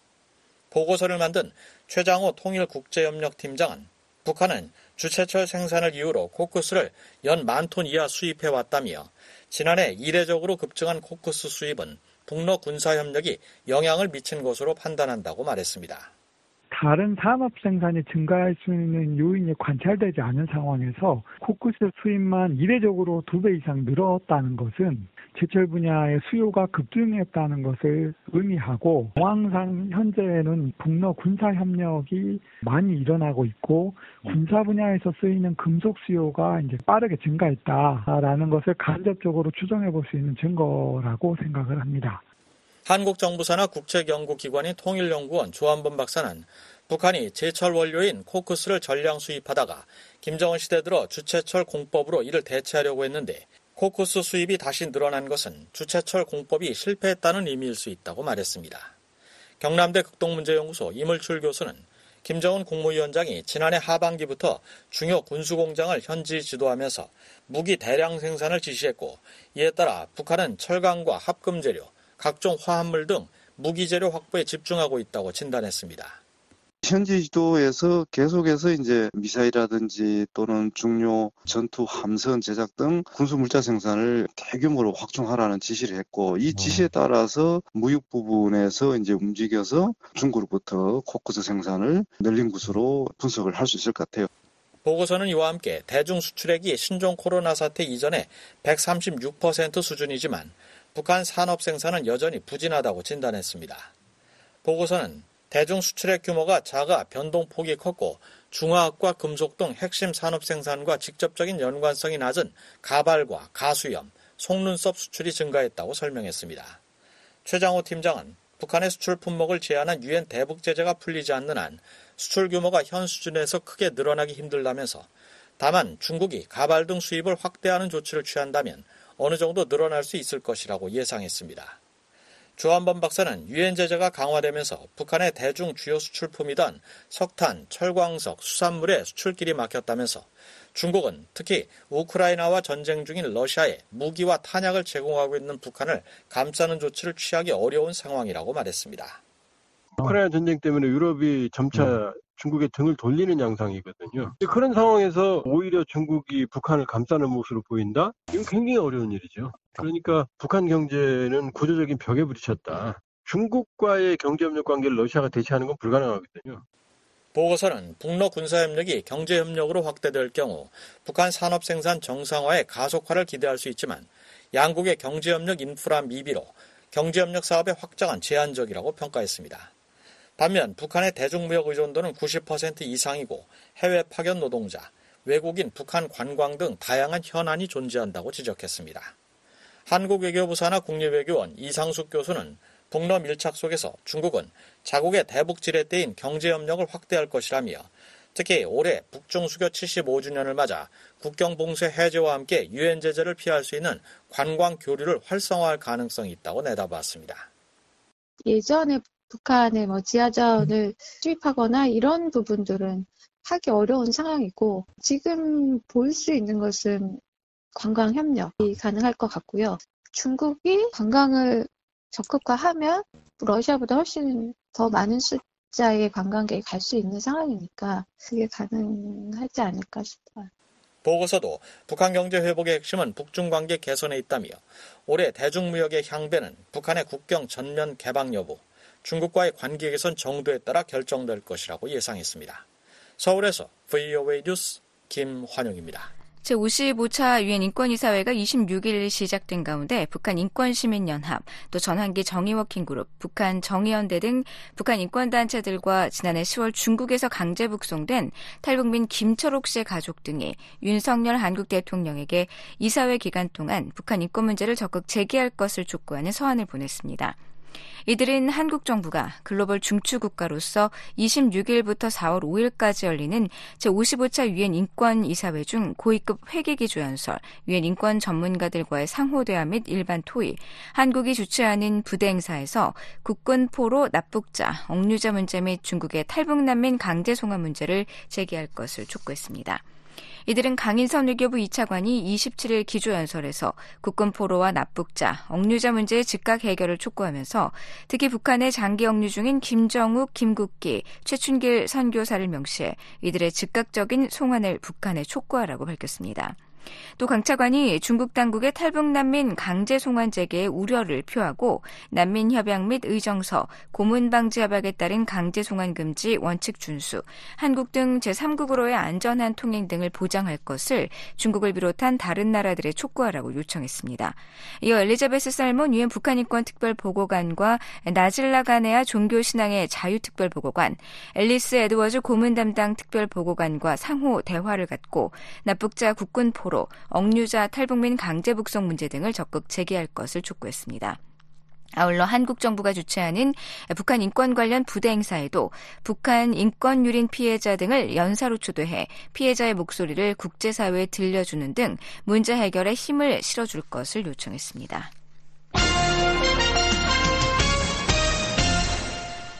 보고서를 만든 최장호 통일국제협력팀장은 북한은 주체철 생산을 이유로 코크스를 연 만 톤 이하 수입해 왔다며 지난해 이례적으로 급증한 코크스 수입은 북러 군사 협력이 영향을 미친 것으로 판단한다고 말했습니다. 다른 산업 생산이 증가할 수 있는 요인이 관찰되지 않은 상황에서 코크스 수입만 이례적으로 두 배 이상 늘었다는 것은 제철 분야의 수요가 급증했다는 것을 의미하고 상황상 현재는 북러 군사 협력이 많이 일어나고 있고 군사 분야에서 쓰이는 금속 수요가 이제 빠르게 증가했다라는 것을 간접적으로 추정해 볼 수 있는 증거라고 생각을 합니다. 한국 정부 산하 국책연구기관인 통일연구원 조한범 박사는 북한이 제철 원료인 코크스를 전량 수입하다가 김정은 시대 들어 주체철 공법으로 이를 대체하려고 했는데 코크스 수입이 다시 늘어난 것은 주체철 공법이 실패했다는 의미일 수 있다고 말했습니다. 경남대 극동문제연구소 이물출 교수는 김정은 국무위원장이 지난해 하반기부터 중요 군수공장을 현지 지도하면서 무기 대량 생산을 지시했고 이에 따라 북한은 철강과 합금재료, 각종 화합물 등 무기 재료 확보에 집중하고 있다고 진단했습니다. 현지 지도에서 계속해서 이제 미사일이라든지 또는 중요 전투 함선 제작 등 군수 물자 생산을 대규모로 확충하라는 지시를 했고 이 지시에 따라서 무역 부분에서 이제 움직여서 중국으로부터 코크스 생산을 늘린 것으로 분석을 할 수 있을 것 같아요. 보고서는 이와 함께 대중 수출액이 신종 코로나 사태 이전에 136% 수준이지만 북한 산업 생산은 여전히 부진하다고 진단했습니다. 보고서는 대중 수출액 규모가 작아 변동폭이 컸고 중화학과 금속 등 핵심 산업 생산과 직접적인 연관성이 낮은 가발과 가수염, 속눈썹 수출이 증가했다고 설명했습니다. 최장호 팀장은 북한의 수출 품목을 제한한 유엔 대북 제재가 풀리지 않는 한 수출 규모가 현 수준에서 크게 늘어나기 힘들다면서 다만 중국이 가발 등 수입을 확대하는 조치를 취한다면 어느 정도 늘어날 수 있을 것이라고 예상했습니다. 조한범 박사는 유엔 제재가 강화되면서 북한의 대중 주요 수출품이던 석탄, 철광석, 수산물의 수출길이 막혔다면서 중국은 특히 우크라이나와 전쟁 중인 러시아에 무기와 탄약을 제공하고 있는 북한을 감싸는 조치를 취하기 어려운 상황이라고 말했습니다. 우크라이나 전쟁 때문에 유럽이 점차 중국의 등을 돌리는 양상이거든요. 그런 상황에서 오히려 중국이 북한을 감싸는 모습으로 보인다? 이건 굉장히 어려운 일이죠. 그러니까 북한 경제는 구조적인 벽에 부딪혔다. 중국과의 경제협력 관계를 러시아가 대체하는 건 불가능하거든요. 보고서는 북러 군사협력이 경제협력으로 확대될 경우 북한 산업 생산 정상화의 가속화를 기대할 수 있지만 양국의 경제협력 인프라 미비로 경제협력 사업의 확장은 제한적이라고 평가했습니다. 반면 북한의 대중무역 의존도는 90% 이상이고 해외 파견 노동자, 외국인 북한 관광 등 다양한 현안이 존재한다고 지적했습니다. 한국외교부 산하 국립외교원 이상숙 교수는 북러 밀착 속에서 중국은 자국의 대북 지렛대인 경제협력을 확대할 것이라며 특히 올해 북중 수교 75주년을 맞아 국경 봉쇄 해제와 함께 유엔 제재를 피할 수 있는 관광 교류를 활성화할 가능성이 있다고 내다봤습니다. 예전에 북한에 뭐 지하자원을 수입하거나 이런 부분들은 하기 어려운 상황이고 지금 볼 수 있는 것은 관광 협력이 가능할 것 같고요. 중국이 관광을 적극화하면 러시아보다 훨씬 더 많은 숫자의 관광객이 갈 수 있는 상황이니까 그게 가능하지 않을까 싶어요. 보고서도 북한 경제 회복의 핵심은 북중 관계 개선에 있다며 올해 대중무역의 향배는 북한의 국경 전면 개방 여부, 중국과의 관계 개선 정도에 따라 결정될 것이라고 예상했습니다. 서울에서 VOA 뉴스 김환영입니다. 제55차 유엔 인권이사회가 26일 시작된 가운데 북한 인권시민연합, 또 전환기 정의워킹그룹, 북한 정의연대 등 북한 인권단체들과 지난해 10월 중국에서 강제 북송된 탈북민 김철옥 씨의 가족 등이 윤석열 한국 대통령에게 이사회 기간 동안 북한 인권 문제를 적극 제기할 것을 촉구하는 서한을 보냈습니다. 이들은 한국 정부가 글로벌 중추 국가로서 26일부터 4월 5일까지 열리는 제55차 유엔 인권 이사회 중 고위급 회계 기조 연설, 유엔 인권 전문가들과의 상호 대화 및 일반 토의, 한국이 주최하는 부대 행사에서 국군 포로 납북자, 억류자 문제 및 중국의 탈북 난민 강제 송환 문제를 제기할 것을 촉구했습니다. 이들은 강인선 외교부 2차관이 27일 기조연설에서 국군 포로와 납북자, 억류자 문제의 즉각 해결을 촉구하면서 특히 북한의 장기 억류 중인 김정욱, 김국기, 최춘길 선교사를 명시해 이들의 즉각적인 송환을 북한에 촉구하라고 밝혔습니다. 또 강 차관이 중국 당국의 탈북 난민 강제 송환 재개의 우려를 표하고 난민 협약 및 의정서, 고문 방지 협약에 따른 강제 송환 금지 원칙 준수, 한국 등 제3국으로의 안전한 통행 등을 보장할 것을 중국을 비롯한 다른 나라들에 촉구하라고 요청했습니다. 이어 엘리자베스 살몬 유엔 북한인권 특별보고관과 나질라 가네아 종교신앙의 자유특별보고관, 앨리스 에드워즈 고문 담당 특별보고관과 상호 대화를 갖고 납북자 국군 포로 포로, 억류자 탈북민 강제 북송 문제 등을 적극 제기할 것을 촉구했습니다. 아울러 한국 정부가 주최하는 북한 인권 관련 부대 행사에도 북한 인권 유린 피해자 등을 연사로 초대해 피해자의 목소리를 국제사회에 들려주는 등 문제 해결에 힘을 실어줄 것을 요청했습니다.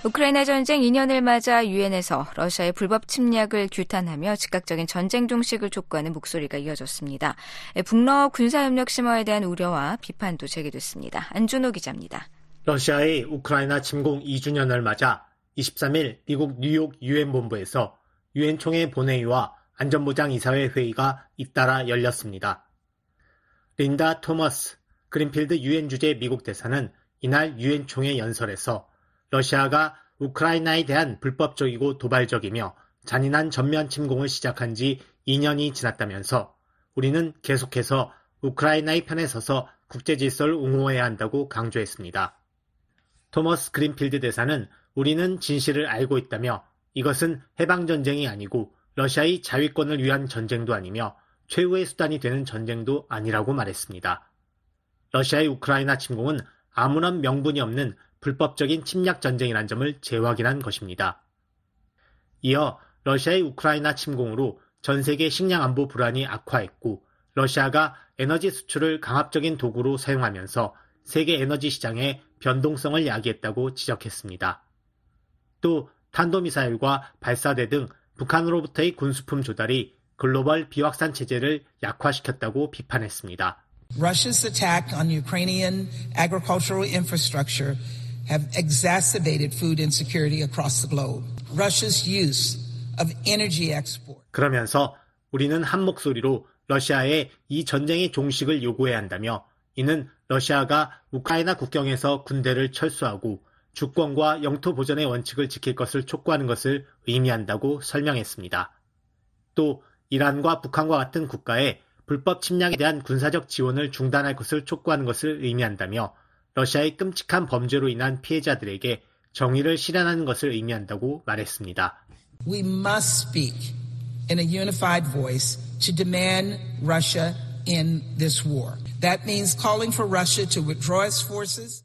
우크라이나 전쟁 2년을 맞아 유엔에서 러시아의 불법 침략을 규탄하며 즉각적인 전쟁 종식을 촉구하는 목소리가 이어졌습니다. 북러 군사협력 심화에 대한 우려와 비판도 제기됐습니다. 안준호 기자입니다. 러시아의 우크라이나 침공 2주년을 맞아 23일 미국 뉴욕 유엔 본부에서 유엔 총회 본회의와 안전보장 이사회 회의가 잇따라 열렸습니다. 린다 토머스 그린필드 유엔 주재 미국 대사는 이날 유엔 총회 연설에서 러시아가 우크라이나에 대한 불법적이고 도발적이며 잔인한 전면 침공을 시작한 지 2년이 지났다면서 우리는 계속해서 우크라이나의 편에 서서 국제 질서를 옹호해야 한다고 강조했습니다. 토머스 그린필드 대사는 우리는 진실을 알고 있다며 이것은 해방전쟁이 아니고 러시아의 자위권을 위한 전쟁도 아니며 최후의 수단이 되는 전쟁도 아니라고 말했습니다. 러시아의 우크라이나 침공은 아무런 명분이 없는 불법적인 침략 전쟁이란 점을 재확인한 것입니다. 이어 러시아의 우크라이나 침공으로 전 세계 식량 안보 불안이 악화했고 러시아가 에너지 수출을 강압적인 도구로 사용하면서 세계 에너지 시장의 변동성을 야기했다고 지적했습니다. 또 탄도미사일과 발사대 등 북한으로부터의 군수품 조달이 글로벌 비확산 체제를 약화시켰다고 비판했습니다. Russia's attack on Ukrainian agricultural infrastructure have exacerbated food insecurity across the globe. Russia's use of energy export. 그러면서 우리는 한 목소리로 러시아의 이 전쟁의 종식을 요구해야 한다며 이는 러시아가 우크라이나 국경에서 군대를 철수하고 주권과 영토 보전의 원칙을 지킬 것을 촉구하는 것을 의미한다고 설명했습니다. 또 이란과 북한과 같은 국가의 불법 침략에 대한 군사적 지원을 중단할 것을 촉구하는 것을 의미한다며 러시아의 끔찍한 범죄로 인한 피해자들에게 정의를 실현하는 것을 의미한다고 말했습니다. We must speak in a unified voice to demand Russia in this war. That means calling for Russia to withdraw its forces.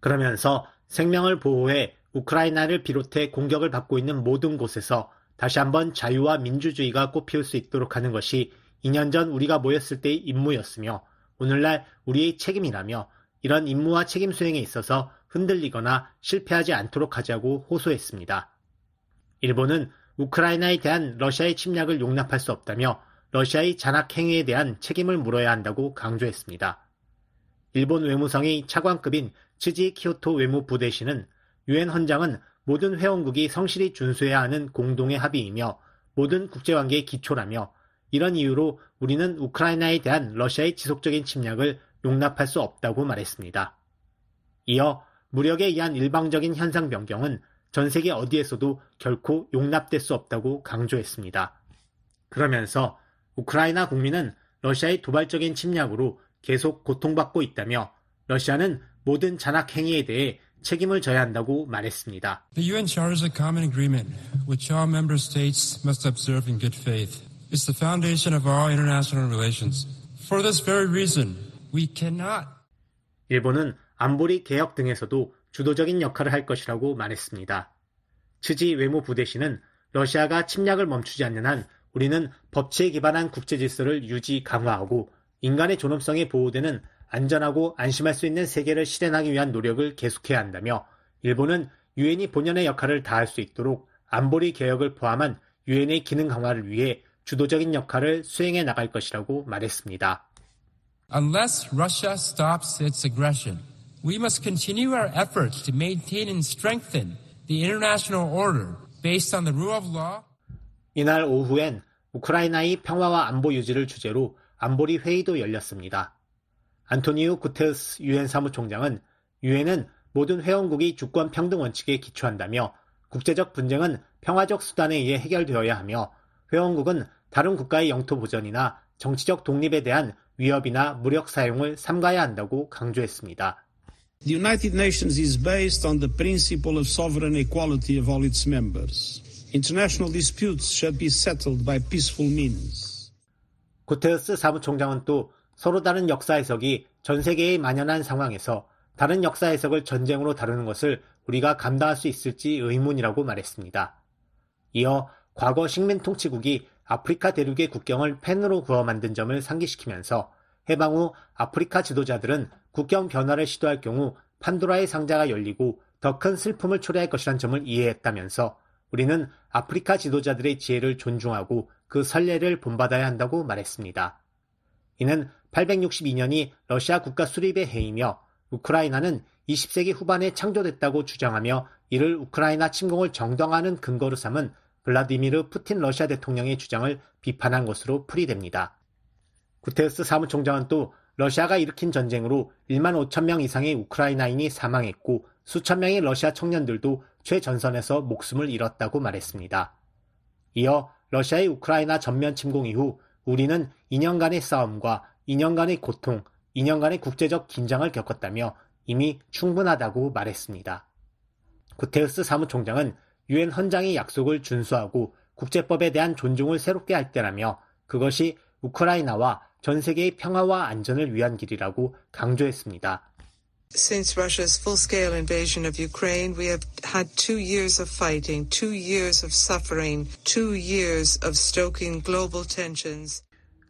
그러면서 생명을 보호해 우크라이나를 비롯해 공격을 받고 있는 모든 곳에서 다시 한번 자유와 민주주의가 꽃피울 수 있도록 하는 것이 2년 전 우리가 모였을 때의 임무였으며 오늘날 우리의 책임이라며 이런 임무와 책임 수행에 있어서 흔들리거나 실패하지 않도록 하자고 호소했습니다. 일본은 우크라이나에 대한 러시아의 침략을 용납할 수 없다며 러시아의 잔악 행위에 대한 책임을 물어야 한다고 강조했습니다. 일본 외무성의 차관급인 츠지 키오토 외무부대신은 유엔 헌장은 모든 회원국이 성실히 준수해야 하는 공동의 합의이며 모든 국제관계의 기초라며 이런 이유로 우리는 우크라이나에 대한 러시아의 지속적인 침략을 용납할 수 없다고 말했습니다. 이어 무력에 의한 일방적인 현상 변경은 전 세계 어디에서도 결코 용납될 수 없다고 강조했습니다. 그러면서 우크라이나 국민은 러시아의 도발적인 침략으로 계속 고통받고 있다며 러시아는 모든 잔악 행위에 대해 책임을 져야 한다고 말했습니다. The UN Charter is a common agreement which all member states must observe in good faith. It's the foundation of all international relations. For this very reason, 일본은 안보리 개혁 등에서도 주도적인 역할을 할 것이라고 말했습니다. 츠지 외무부대신은 러시아가 침략을 멈추지 않는 한 우리는 법치에 기반한 국제 질서를 유지 강화하고 인간의 존엄성에 보호되는 안전하고 안심할 수 있는 세계를 실현하기 위한 노력을 계속해야 한다며 일본은 유엔이 본연의 역할을 다할 수 있도록 안보리 개혁을 포함한 유엔의 기능 강화를 위해 주도적인 역할을 수행해 나갈 것이라고 말했습니다. Unless Russia stops its aggression, we must continue our efforts to maintain and strengthen the international order based on the rule of law. 이날 오후엔 우크라이나의 평화와 안보 유지를 주제로 안보리 회의도 열렸습니다. 안토니우 구테우스 유엔 사무총장은 유엔은 모든 회원국이 주권 평등 원칙에 기초한다며 국제적 분쟁은 평화적 수단에 의해 해결되어야 하며 회원국은 다른 국가의 영토 보전이나 정치적 독립에 대한 위협이나 무력 사용을 삼가야 한다고 강조했습니다. The United Nations is based on the principle of sovereign equality of all its members. International disputes should be settled by peaceful means. 구테르스 사무총장은 또 서로 다른 역사 해석이 전 세계에 만연한 상황에서 다른 역사 해석을 전쟁으로 다루는 것을 우리가 감당할 수 있을지 의문이라고 말했습니다. 이어 과거 식민 통치국이 아프리카 대륙의 국경을 펜으로 그어 만든 점을 상기시키면서 해방 후 아프리카 지도자들은 국경 변화를 시도할 경우 판도라의 상자가 열리고 더 큰 슬픔을 초래할 것이란 점을 이해했다면서 우리는 아프리카 지도자들의 지혜를 존중하고 그 선례를 본받아야 한다고 말했습니다. 이는 862년이 러시아 국가 수립의 해이며 우크라이나는 20세기 후반에 창조됐다고 주장하며 이를 우크라이나 침공을 정당화하는 근거로 삼은 블라디미르 푸틴 러시아 대통령의 주장을 비판한 것으로 풀이됩니다. 구테우스 사무총장은 또 러시아가 일으킨 전쟁으로 1만 5천 명 이상의 우크라이나인이 사망했고 수천 명의 러시아 청년들도 최전선에서 목숨을 잃었다고 말했습니다. 이어 러시아의 우크라이나 전면 침공 이후 우리는 2년간의 싸움과 2년간의 고통, 2년간의 국제적 긴장을 겪었다며 이미 충분하다고 말했습니다. 구테우스 사무총장은 유엔 헌장의 약속을 준수하고 국제법에 대한 존중을 새롭게 할 때라며 그것이 우크라이나와 전 세계의 평화와 안전을 위한 길이라고 강조했습니다. Since Russia's full-scale invasion of Ukraine, we have had two years of fighting, two years of suffering, two years of stoking global tensions.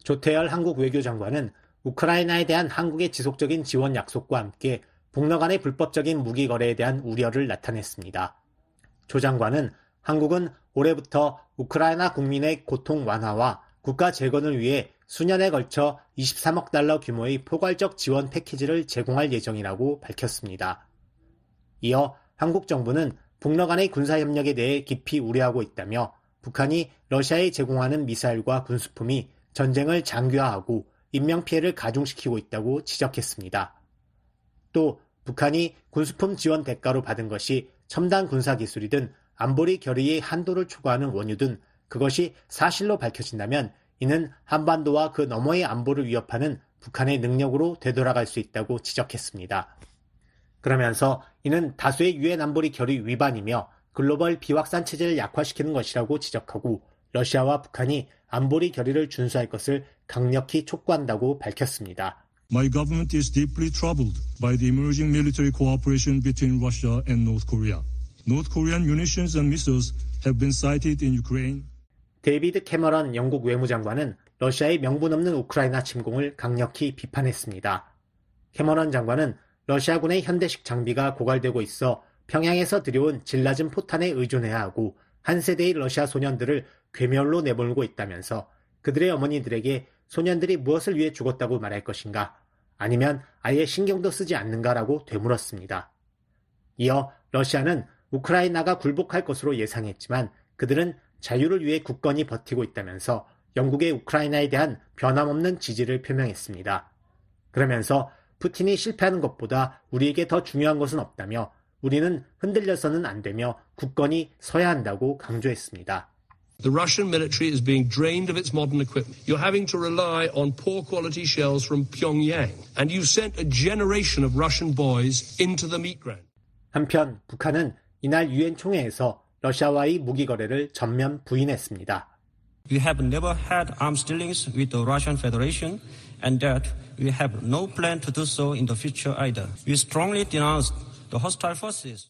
조태열 한국 외교장관은 우크라이나에 대한 한국의 지속적인 지원 약속과 함께 북러 간의 불법적인 무기 거래에 대한 우려를 나타냈습니다. 조 장관은 한국은 올해부터 우크라이나 국민의 고통 완화와 국가 재건을 위해 수년에 걸쳐 23억 달러 규모의 포괄적 지원 패키지를 제공할 예정이라고 밝혔습니다. 이어 한국 정부는 북러 간의 군사협력에 대해 깊이 우려하고 있다며 북한이 러시아에 제공하는 미사일과 군수품이 전쟁을 장기화하고 인명피해를 가중시키고 있다고 지적했습니다. 또 북한이 군수품 지원 대가로 받은 것이 첨단 군사 기술이 든 안보리 결의의 한도를 초과하는 원유든 그것이 사실로 밝혀진다면 이는 한반도와 그 너머의 안보를 위협하는 북한의 능력으로 되돌아갈 수 있다고 지적했습니다. 그러면서 이는 다수의 유엔 안보리 결의 위반이며 글로벌 비확산 체제를 약화시키는 것이라고 지적하고 러시아와 북한이 안보리 결의를 준수할 것을 강력히 촉구한다고 밝혔습니다. My government is deeply troubled by the emerging military cooperation between Russia and North Korea. North Korean munitions and missiles have been sighted in Ukraine. 데이비드 캐머런 영국 외무장관은 러시아의 명분 없는 우크라이나 침공을 강력히 비판했습니다. 캐머런 장관은 러시아군의 현대식 장비가 고갈되고 있어 평양에서 들여온 질 낮은 포탄에 의존해야 하고 한 세대의 러시아 소년들을 괴멸로 내몰고 있다면서 그들의 어머니들에게 소년들이 무엇을 위해 죽었다고 말할 것인가 아니면 아예 신경도 쓰지 않는가라고 되물었습니다. 이어 러시아는 우크라이나가 굴복할 것으로 예상했지만 그들은 자유를 위해 굳건히 버티고 있다면서 영국의 우크라이나에 대한 변함없는 지지를 표명했습니다. 그러면서 푸틴이 실패하는 것보다 우리에게 더 중요한 것은 없다며 우리는 흔들려서는 안 되며 굳건히 서야 한다고 강조했습니다. The Russian military is being drained of its modern equipment. You're having to rely on poor quality shells from Pyongyang. And you've sent a generation of Russian boys into the meat ground. 한편 북한은 이날 유엔 총회에서 러시아와의 무기 거래를 전면 부인했습니다. We have never had arms dealings with the Russian Federation and that we have no plan to do so in the future either. We strongly denounce the hostile forces.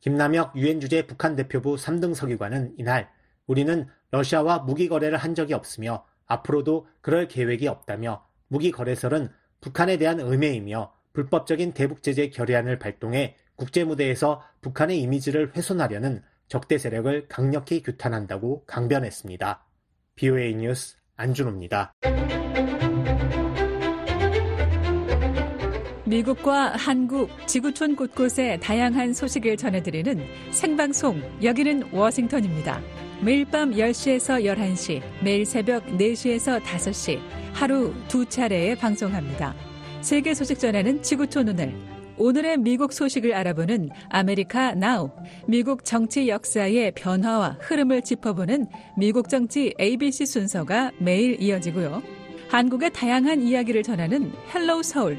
김남혁 유엔 주재 북한 대표부 3등 서기관은 이날 우리는 러시아와 무기 거래를 한 적이 없으며 앞으로도 그럴 계획이 없다며 무기 거래설은 북한에 대한 음해이며 불법적인 대북 제재 결의안을 발동해 국제 무대에서 북한의 이미지를 훼손하려는 적대 세력을 강력히 규탄한다고 강변했습니다. VOA 뉴스 안준호입니다. 미국과 한국, 지구촌 곳곳의 다양한 소식을 전해드리는 생방송 여기는 워싱턴입니다. 매일 밤 10시에서 11시, 매일 새벽 4시에서 5시 하루 두 차례에 방송합니다. 세계 소식 전하는 지구촌 오늘 오늘의 미국 소식을 알아보는 아메리카 나우, 미국 정치 역사의 변화와 흐름을 짚어보는 미국 정치 ABC 순서가 매일 이어지고요. 한국의 다양한 이야기를 전하는 헬로우 서울,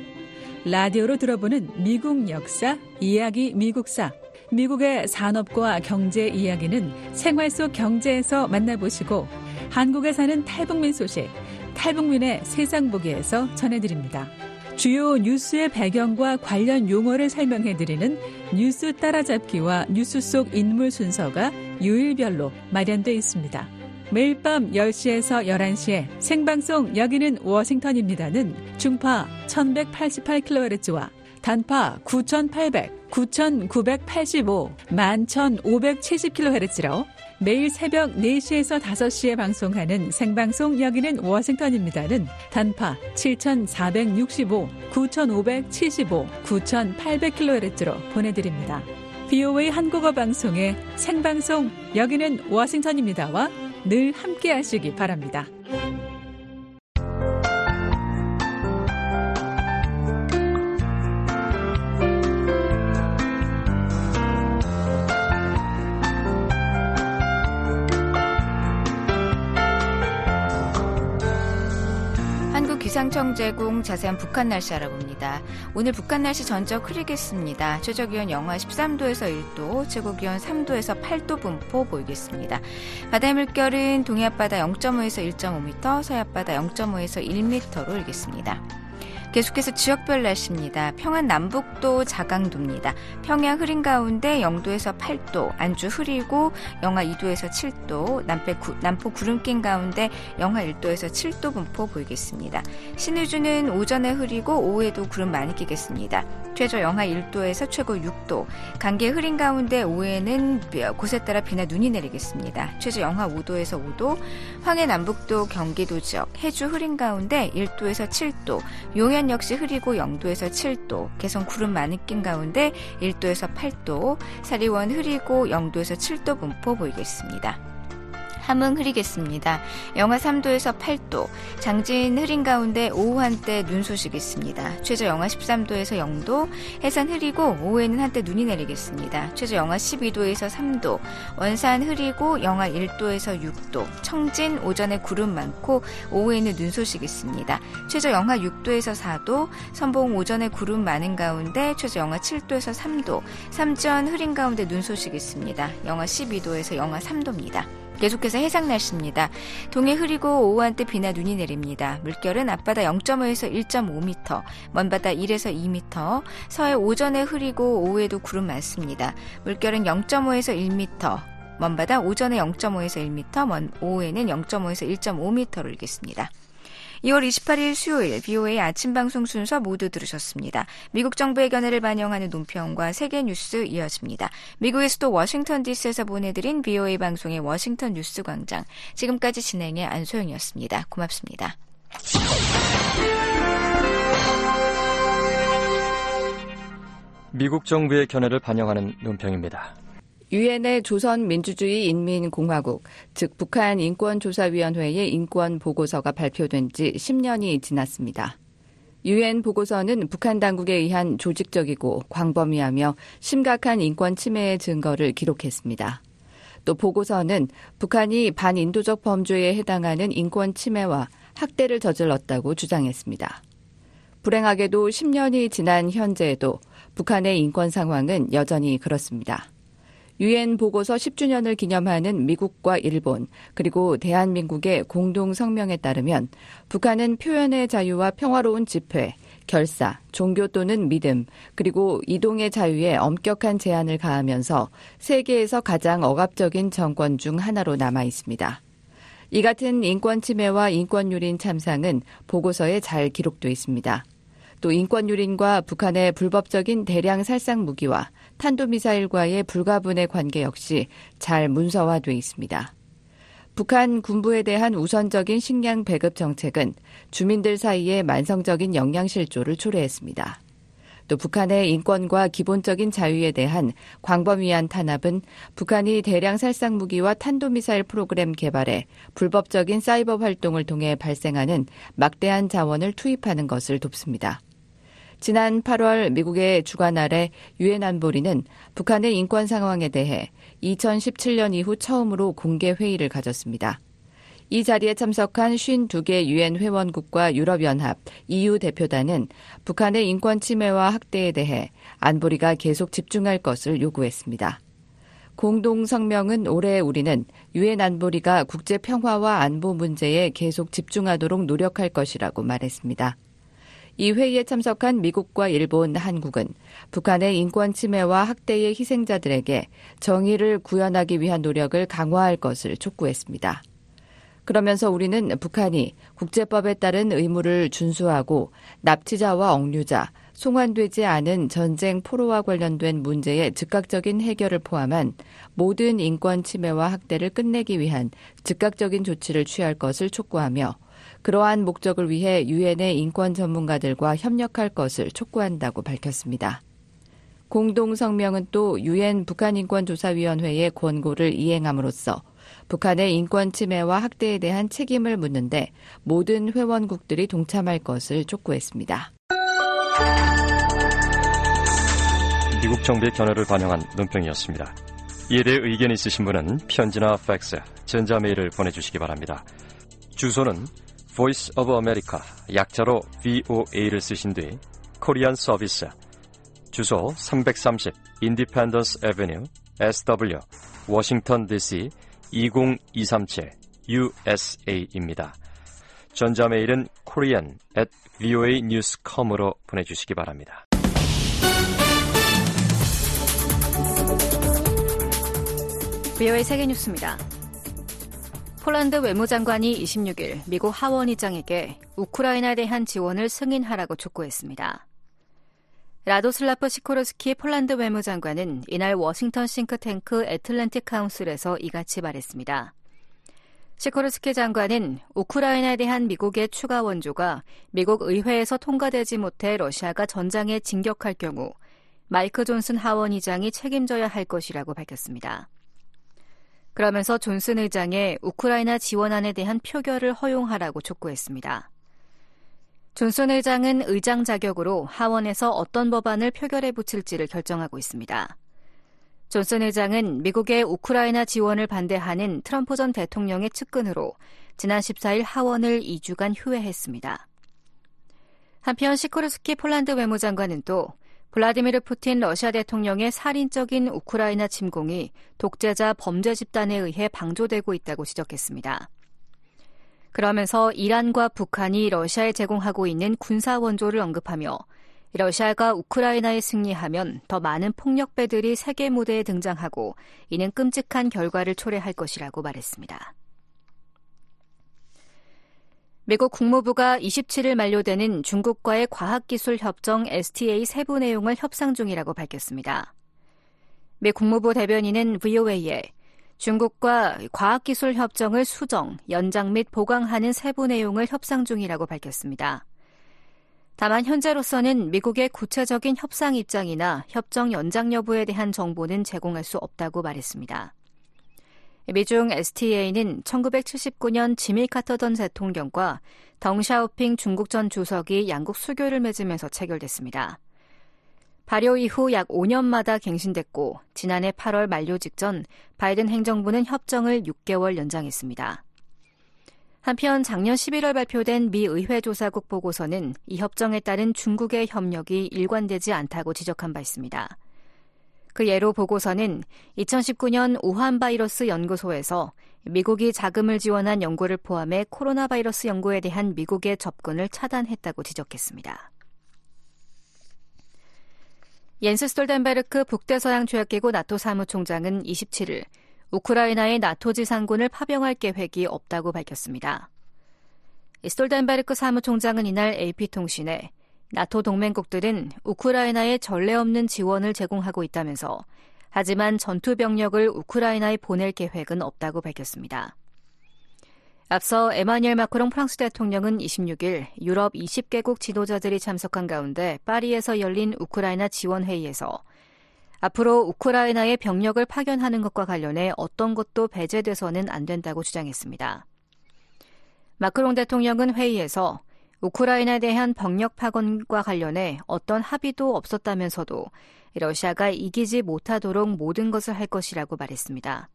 라디오로 들어보는 미국 역사, 이야기 미국사, 미국의 산업과 경제 이야기는 생활 속 경제에서 만나보시고 한국에 사는 탈북민 소식, 탈북민의 세상 보기에서 전해드립니다. 주요 뉴스의 배경과 관련 용어를 설명해드리는 뉴스 따라잡기와 뉴스 속 인물 순서가 요일별로 마련되어 있습니다. 매일 밤 10시에서 11시에 생방송 여기는 워싱턴입니다는 중파 1188kHz와 단파 9800, 9985, 11570kHz로 매일 새벽 4시에서 5시에 방송하는 생방송 여기는 워싱턴입니다는 단파 7465, 9575, 9800kHz로 보내드립니다. BOA 한국어 방송의 생방송 여기는 워싱턴입니다와 늘 함께 하시기 바랍니다. 기상청 제공 자세한 북한 날씨 알아봅니다. 오늘 북한 날씨 전적 흐리겠습니다. 최저 기온 영하 13도에서 1도, 최고 기온 3도에서 8도 분포 보이겠습니다. 바다의 물결은 동해 앞바다 0.5에서 1.5m, 서해 앞바다 0.5에서 1m로 일겠습니다. 계속해서 지역별 날씨입니다. 평안 남북도 자강도입니다. 평양 흐린 가운데 0도에서 8도, 안주 흐리고 영하 2도에서 7도, 남백 구, 남포 구름 낀 가운데 영하 1도에서 7도 분포 보이겠습니다. 신의주는 오전에 흐리고 오후에도 구름 많이 끼겠습니다. 최저 영하 1도에서 최고 6도, 간계 흐린 가운데 오후에는 곳에 따라 비나 눈이 내리겠습니다. 최저 영하 5도에서 5도, 황해 남북도 경기도 지역, 해주 흐린 가운데 1도에서 7도, 용현 부산 역시 흐리고 0도에서 7도, 개성 구름 많이 낀 가운데 1도에서 8도, 사리원 흐리고 0도에서 7도 분포 보이겠습니다. 함흥 흐리겠습니다. 영하 3도에서 8도, 장진 흐린 가운데 오후 한때 눈 소식 있습니다. 최저 영하 13도에서 0도, 해산 흐리고 오후에는 한때 눈이 내리겠습니다. 최저 영하 12도에서 3도, 원산 흐리고 영하 1도에서 6도, 청진 오전에 구름 많고 오후에는 눈 소식 있습니다. 최저 영하 6도에서 4도, 선봉 오전에 구름 많은 가운데 최저 영하 7도에서 3도, 삼전 흐린 가운데 눈 소식 있습니다. 영하 12도에서 영하 3도입니다. 계속해서 해상 날씨입니다. 동해 흐리고 오후 한때 비나 눈이 내립니다. 물결은 앞바다 0.5에서 1.5m, 먼바다 1에서 2m, 서해 오전에 흐리고 오후에도 구름 많습니다. 물결은 0.5에서 1m, 먼바다 오전에 0.5에서 1m, 오후에는 0.5에서 1.5m를 일겠습니다. 2월 28일 수요일 BOA 아침 방송 순서 모두 들으셨습니다. 미국 정부의 견해를 반영하는 논평과 세계 뉴스 이어집니다. 미국의 수도 워싱턴 DC에서 보내드린 BOA 방송의 워싱턴 뉴스 광장. 지금까지 진행의 안소영이었습니다. 고맙습니다. 미국 정부의 견해를 반영하는 논평입니다. 유엔의 조선민주주의 인민공화국, 즉 북한 인권조사위원회의 인권 보고서가 발표된 지 10년이 지났습니다. 유엔 보고서는 북한 당국에 의한 조직적이고 광범위하며 심각한 인권 침해의 증거를 기록했습니다. 또 보고서는 북한이 반인도적 범죄에 해당하는 인권 침해와 학대를 저질렀다고 주장했습니다. 불행하게도 10년이 지난 현재에도 북한의 인권 상황은 여전히 그렇습니다. 유엔 보고서 10주년을 기념하는 미국과 일본 그리고 대한민국의 공동 성명에 따르면 북한은 표현의 자유와 평화로운 집회, 결사, 종교 또는 믿음, 그리고 이동의 자유에 엄격한 제한을 가하면서 세계에서 가장 억압적인 정권 중 하나로 남아 있습니다. 이 같은 인권 침해와 인권 유린 참상은 보고서에 잘 기록돼 있습니다. 또 인권 유린과 북한의 불법적인 대량 살상 무기와 탄도미사일과의 불가분의 관계 역시 잘 문서화돼 있습니다. 북한 군부에 대한 우선적인 식량 배급 정책은 주민들 사이에 만성적인 영양 실조를 초래했습니다. 또 북한의 인권과 기본적인 자유에 대한 광범위한 탄압은 북한이 대량 살상 무기와 탄도미사일 프로그램 개발에 불법적인 사이버 활동을 통해 발생하는 막대한 자원을 투입하는 것을 돕습니다. 지난 8월 미국의 주관 아래 유엔 안보리는 북한의 인권 상황에 대해 2017년 이후 처음으로 공개 회의를 가졌습니다. 이 자리에 참석한 52개 유엔 회원국과 유럽연합, EU 대표단은 북한의 인권 침해와 학대에 대해 안보리가 계속 집중할 것을 요구했습니다. 공동 성명은 올해 우리는 유엔 안보리가 국제 평화와 안보 문제에 계속 집중하도록 노력할 것이라고 말했습니다. 이 회의에 참석한 미국과 일본, 한국은 북한의 인권 침해와 학대의 희생자들에게 정의를 구현하기 위한 노력을 강화할 것을 촉구했습니다. 그러면서 우리는 북한이 국제법에 따른 의무를 준수하고 납치자와 억류자, 송환되지 않은 전쟁 포로와 관련된 문제의 즉각적인 해결을 포함한 모든 인권 침해와 학대를 끝내기 위한 즉각적인 조치를 취할 것을 촉구하며 그러한 목적을 위해 유엔의 인권 전문가들과 협력할 것을 촉구한다고 밝혔습니다. 공동 성명은 또 유엔 북한인권조사위원회의 권고를 이행함으로써 북한의 인권 침해와 학대에 대한 책임을 묻는데 모든 회원국들이 동참할 것을 촉구했습니다. 미국 정부의 견해를 반영한 논평이었습니다. 이에 대해 의견 있으신 분은 편지나 팩스, 전자메일을 보내주시기 바랍니다. 주소는 Voice of America 약자로 VOA를 쓰신 뒤 코리안 서비스 주소 330 Independence Avenue SW 워싱턴 DC 20237 USA입니다. 전자메일은 korean at voanews.com으로 보내주시기 바랍니다. VOA 세계뉴스입니다. 폴란드 외무장관이 26일 미국 하원의장에게 우크라이나에 대한 지원을 승인하라고 촉구했습니다. 라도슬라프 시코르스키 폴란드 외무장관은 이날 워싱턴 싱크탱크 애틀랜틱 카운슬에서 이같이 말했습니다. 시코르스키 장관은 우크라이나에 대한 미국의 추가 원조가 미국 의회에서 통과되지 못해 러시아가 전장에 진격할 경우 마이크 존슨 하원 의장이 책임져야 할 것이라고 밝혔습니다. 그러면서 존슨 의장의 우크라이나 지원안에 대한 표결을 허용하라고 촉구했습니다. 존슨 의장은 의장 자격으로 하원에서 어떤 법안을 표결에 붙일지를 결정하고 있습니다. 존슨 의장은 미국의 우크라이나 지원을 반대하는 트럼프 전 대통령의 측근으로 지난 14일 하원을 2주간 휴회했습니다. 한편 시코르스키 폴란드 외무장관은 또 블라디미르 푸틴 러시아 대통령의 살인적인 우크라이나 침공이 독재자 범죄 집단에 의해 방조되고 있다고 지적했습니다. 그러면서 이란과 북한이 러시아에 제공하고 있는 군사 원조를 언급하며 러시아가 우크라이나에 승리하면 더 많은 폭력배들이 세계 무대에 등장하고 이는 끔찍한 결과를 초래할 것이라고 말했습니다. 미국 국무부가 27일 만료되는 중국과의 과학기술 협정 STA 세부 내용을 협상 중이라고 밝혔습니다. 미 국무부 대변인은 VOA에 중국과 과학기술 협정을 수정, 연장 및 보강하는 세부 내용을 협상 중이라고 밝혔습니다. 다만 현재로서는 미국의 구체적인 협상 입장이나 협정 연장 여부에 대한 정보는 제공할 수 없다고 말했습니다. 미중 STA는 1979년 지미 카터 전 대통령과 덩샤오핑 중국 전 주석이 양국 수교를 맺으면서 체결됐습니다. 발효 이후 약 5년마다 갱신됐고 지난해 8월 만료 직전 바이든 행정부는 협정을 6개월 연장했습니다. 한편 작년 11월 발표된 미 의회 조사국 보고서는 이 협정에 따른 중국의 협력이 일관되지 않다고 지적한 바 있습니다. 그 예로 보고서는 2019년 우한 바이러스 연구소에서 미국이 자금을 지원한 연구를 포함해 코로나 바이러스 연구에 대한 미국의 접근을 차단했다고 지적했습니다. 옌스 스톨텐베르크 북대서양 조약기구 나토 사무총장은 27일 우크라이나에 나토 지상군을 파병할 계획이 없다고 밝혔습니다. 스톨텐베르크 사무총장은 이날 AP통신에 나토 동맹국들은 우크라이나에 전례 없는 지원을 제공하고 있다면서 하지만 전투 병력을 우크라이나에 보낼 계획은 없다고 밝혔습니다. 앞서 에마뉘엘 마크롱 프랑스 대통령은 26일 유럽 20개국 지도자들이 참석한 가운데 파리에서 열린 우크라이나 지원 회의에서 앞으로 우크라이나에 병력을 파견하는 것과 관련해 어떤 것도 배제돼서는 안 된다고 주장했습니다. 마크롱 대통령은 회의에서 우크라이나에 대한 병력 파견과 관련해 어떤 합의도 없었다면서도 러시아가 이기지 못하도록 모든 것을 할 것이라고 말했습니다.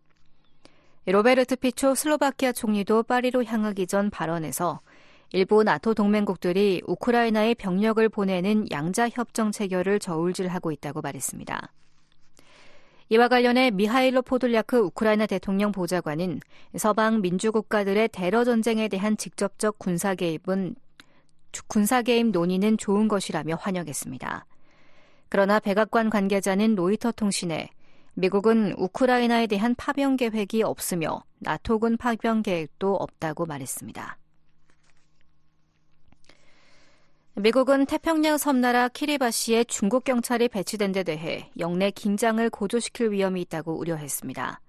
로베르트 피초 슬로바키아 총리도 파리로 향하기 전 발언에서 일부 나토 동맹국들이 우크라이나에 병력을 보내는 양자 협정 체결을 저울질하고 있다고 말했습니다. 이와 관련해 미하일로 포돌야크 우크라이나 대통령 보좌관은 서방 민주국가들의 테러 전쟁에 대한 직접적 군사 개입은 군사 개입 논의는 좋은 것이라며 환영했습니다. 그러나 백악관 관계자는 로이터 통신에 미국은 우크라이나에 대한 파병 계획이 없으며 나토군 파병 계획도 없다고 말했습니다. 미국은 태평양 섬나라 키리바시에 중국 경찰이 배치된 데 대해 역내 긴장을 고조시킬 위험이 있다고 우려했습니다.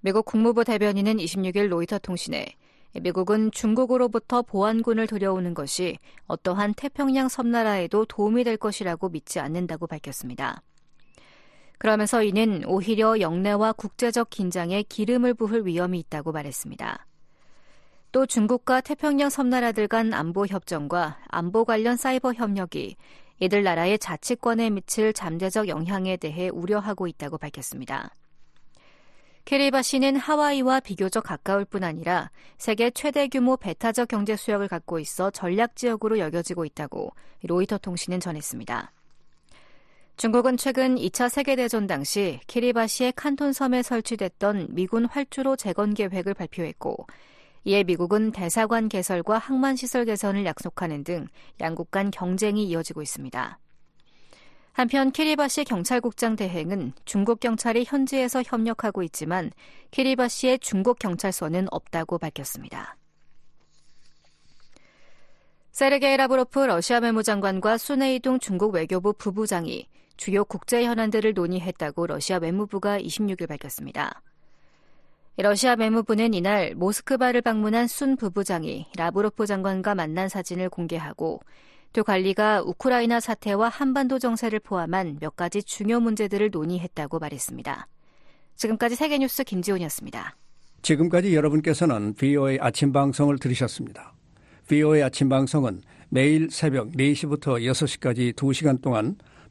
미국 국무부 대변인은 26일 로이터 통신에 미국은 중국으로부터 보안군을 들여오는 것이 어떠한 태평양 섬나라에도 도움이 될 것이라고 믿지 않는다고 밝혔습니다. 그러면서 이는 오히려 영내와 국제적 긴장에 기름을 부을 위험이 있다고 말했습니다. 또 중국과 태평양 섬나라들 간 안보 협정과 안보 관련 사이버 협력이 이들 나라의 자치권에 미칠 잠재적 영향에 대해 우려하고 있다고 밝혔습니다. 캐리바시는 하와이와 비교적 가까울 뿐 아니라 세계 최대 규모 배타적 경제 수역을 갖고 있어 전략 지역으로 여겨지고 있다고 로이터 통신은 전했습니다. 중국은 최근 2차 세계대전 당시 키리바시의 칸톤 섬에 설치됐던 미군 활주로 재건 계획을 발표했고 이에 미국은 대사관 개설과 항만 시설 개선을 약속하는 등 양국 간 경쟁이 이어지고 있습니다. 한편 키리바시 경찰국장 대행은 중국 경찰이 현지에서 협력하고 있지만 키리바시에 중국 경찰서는 없다고 밝혔습니다. 세르게이 라브로프 러시아 외무장관과 순웨이둥 중국 외교부 부부장이 주요 국제 현안들을 논의했다고 러시아 외무부가 26일 밝혔습니다. 러시아 외무부는 이날 모스크바를 방문한 순 부부장이 라브로프 장관과 만난 사진을 공개하고 두 관리가 우크라이나 사태와 한반도 정세를 포함한 몇 가지 중요 문제들을 논의했다고 말했습니다. 지금까지 세계뉴스 김지훈이었습니다. 지금까지 여러분께서는 VOA 아침 방송을 들으셨습니다. VOA 아침 방송은 매일 새벽 4시부터 6시까지 2시간 동안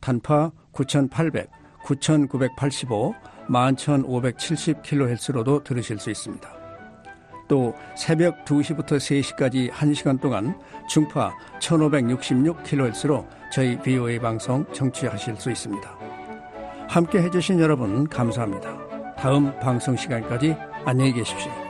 단파 9800, 9985, 11570kHz로도 들으실 수 있습니다. 또 새벽 2시부터 3시까지 1시간 동안 중파 1566kHz로 저희 VOA 방송 청취하실 수 있습니다. 함께 해주신 여러분 감사합니다. 다음 방송 시간까지 안녕히 계십시오.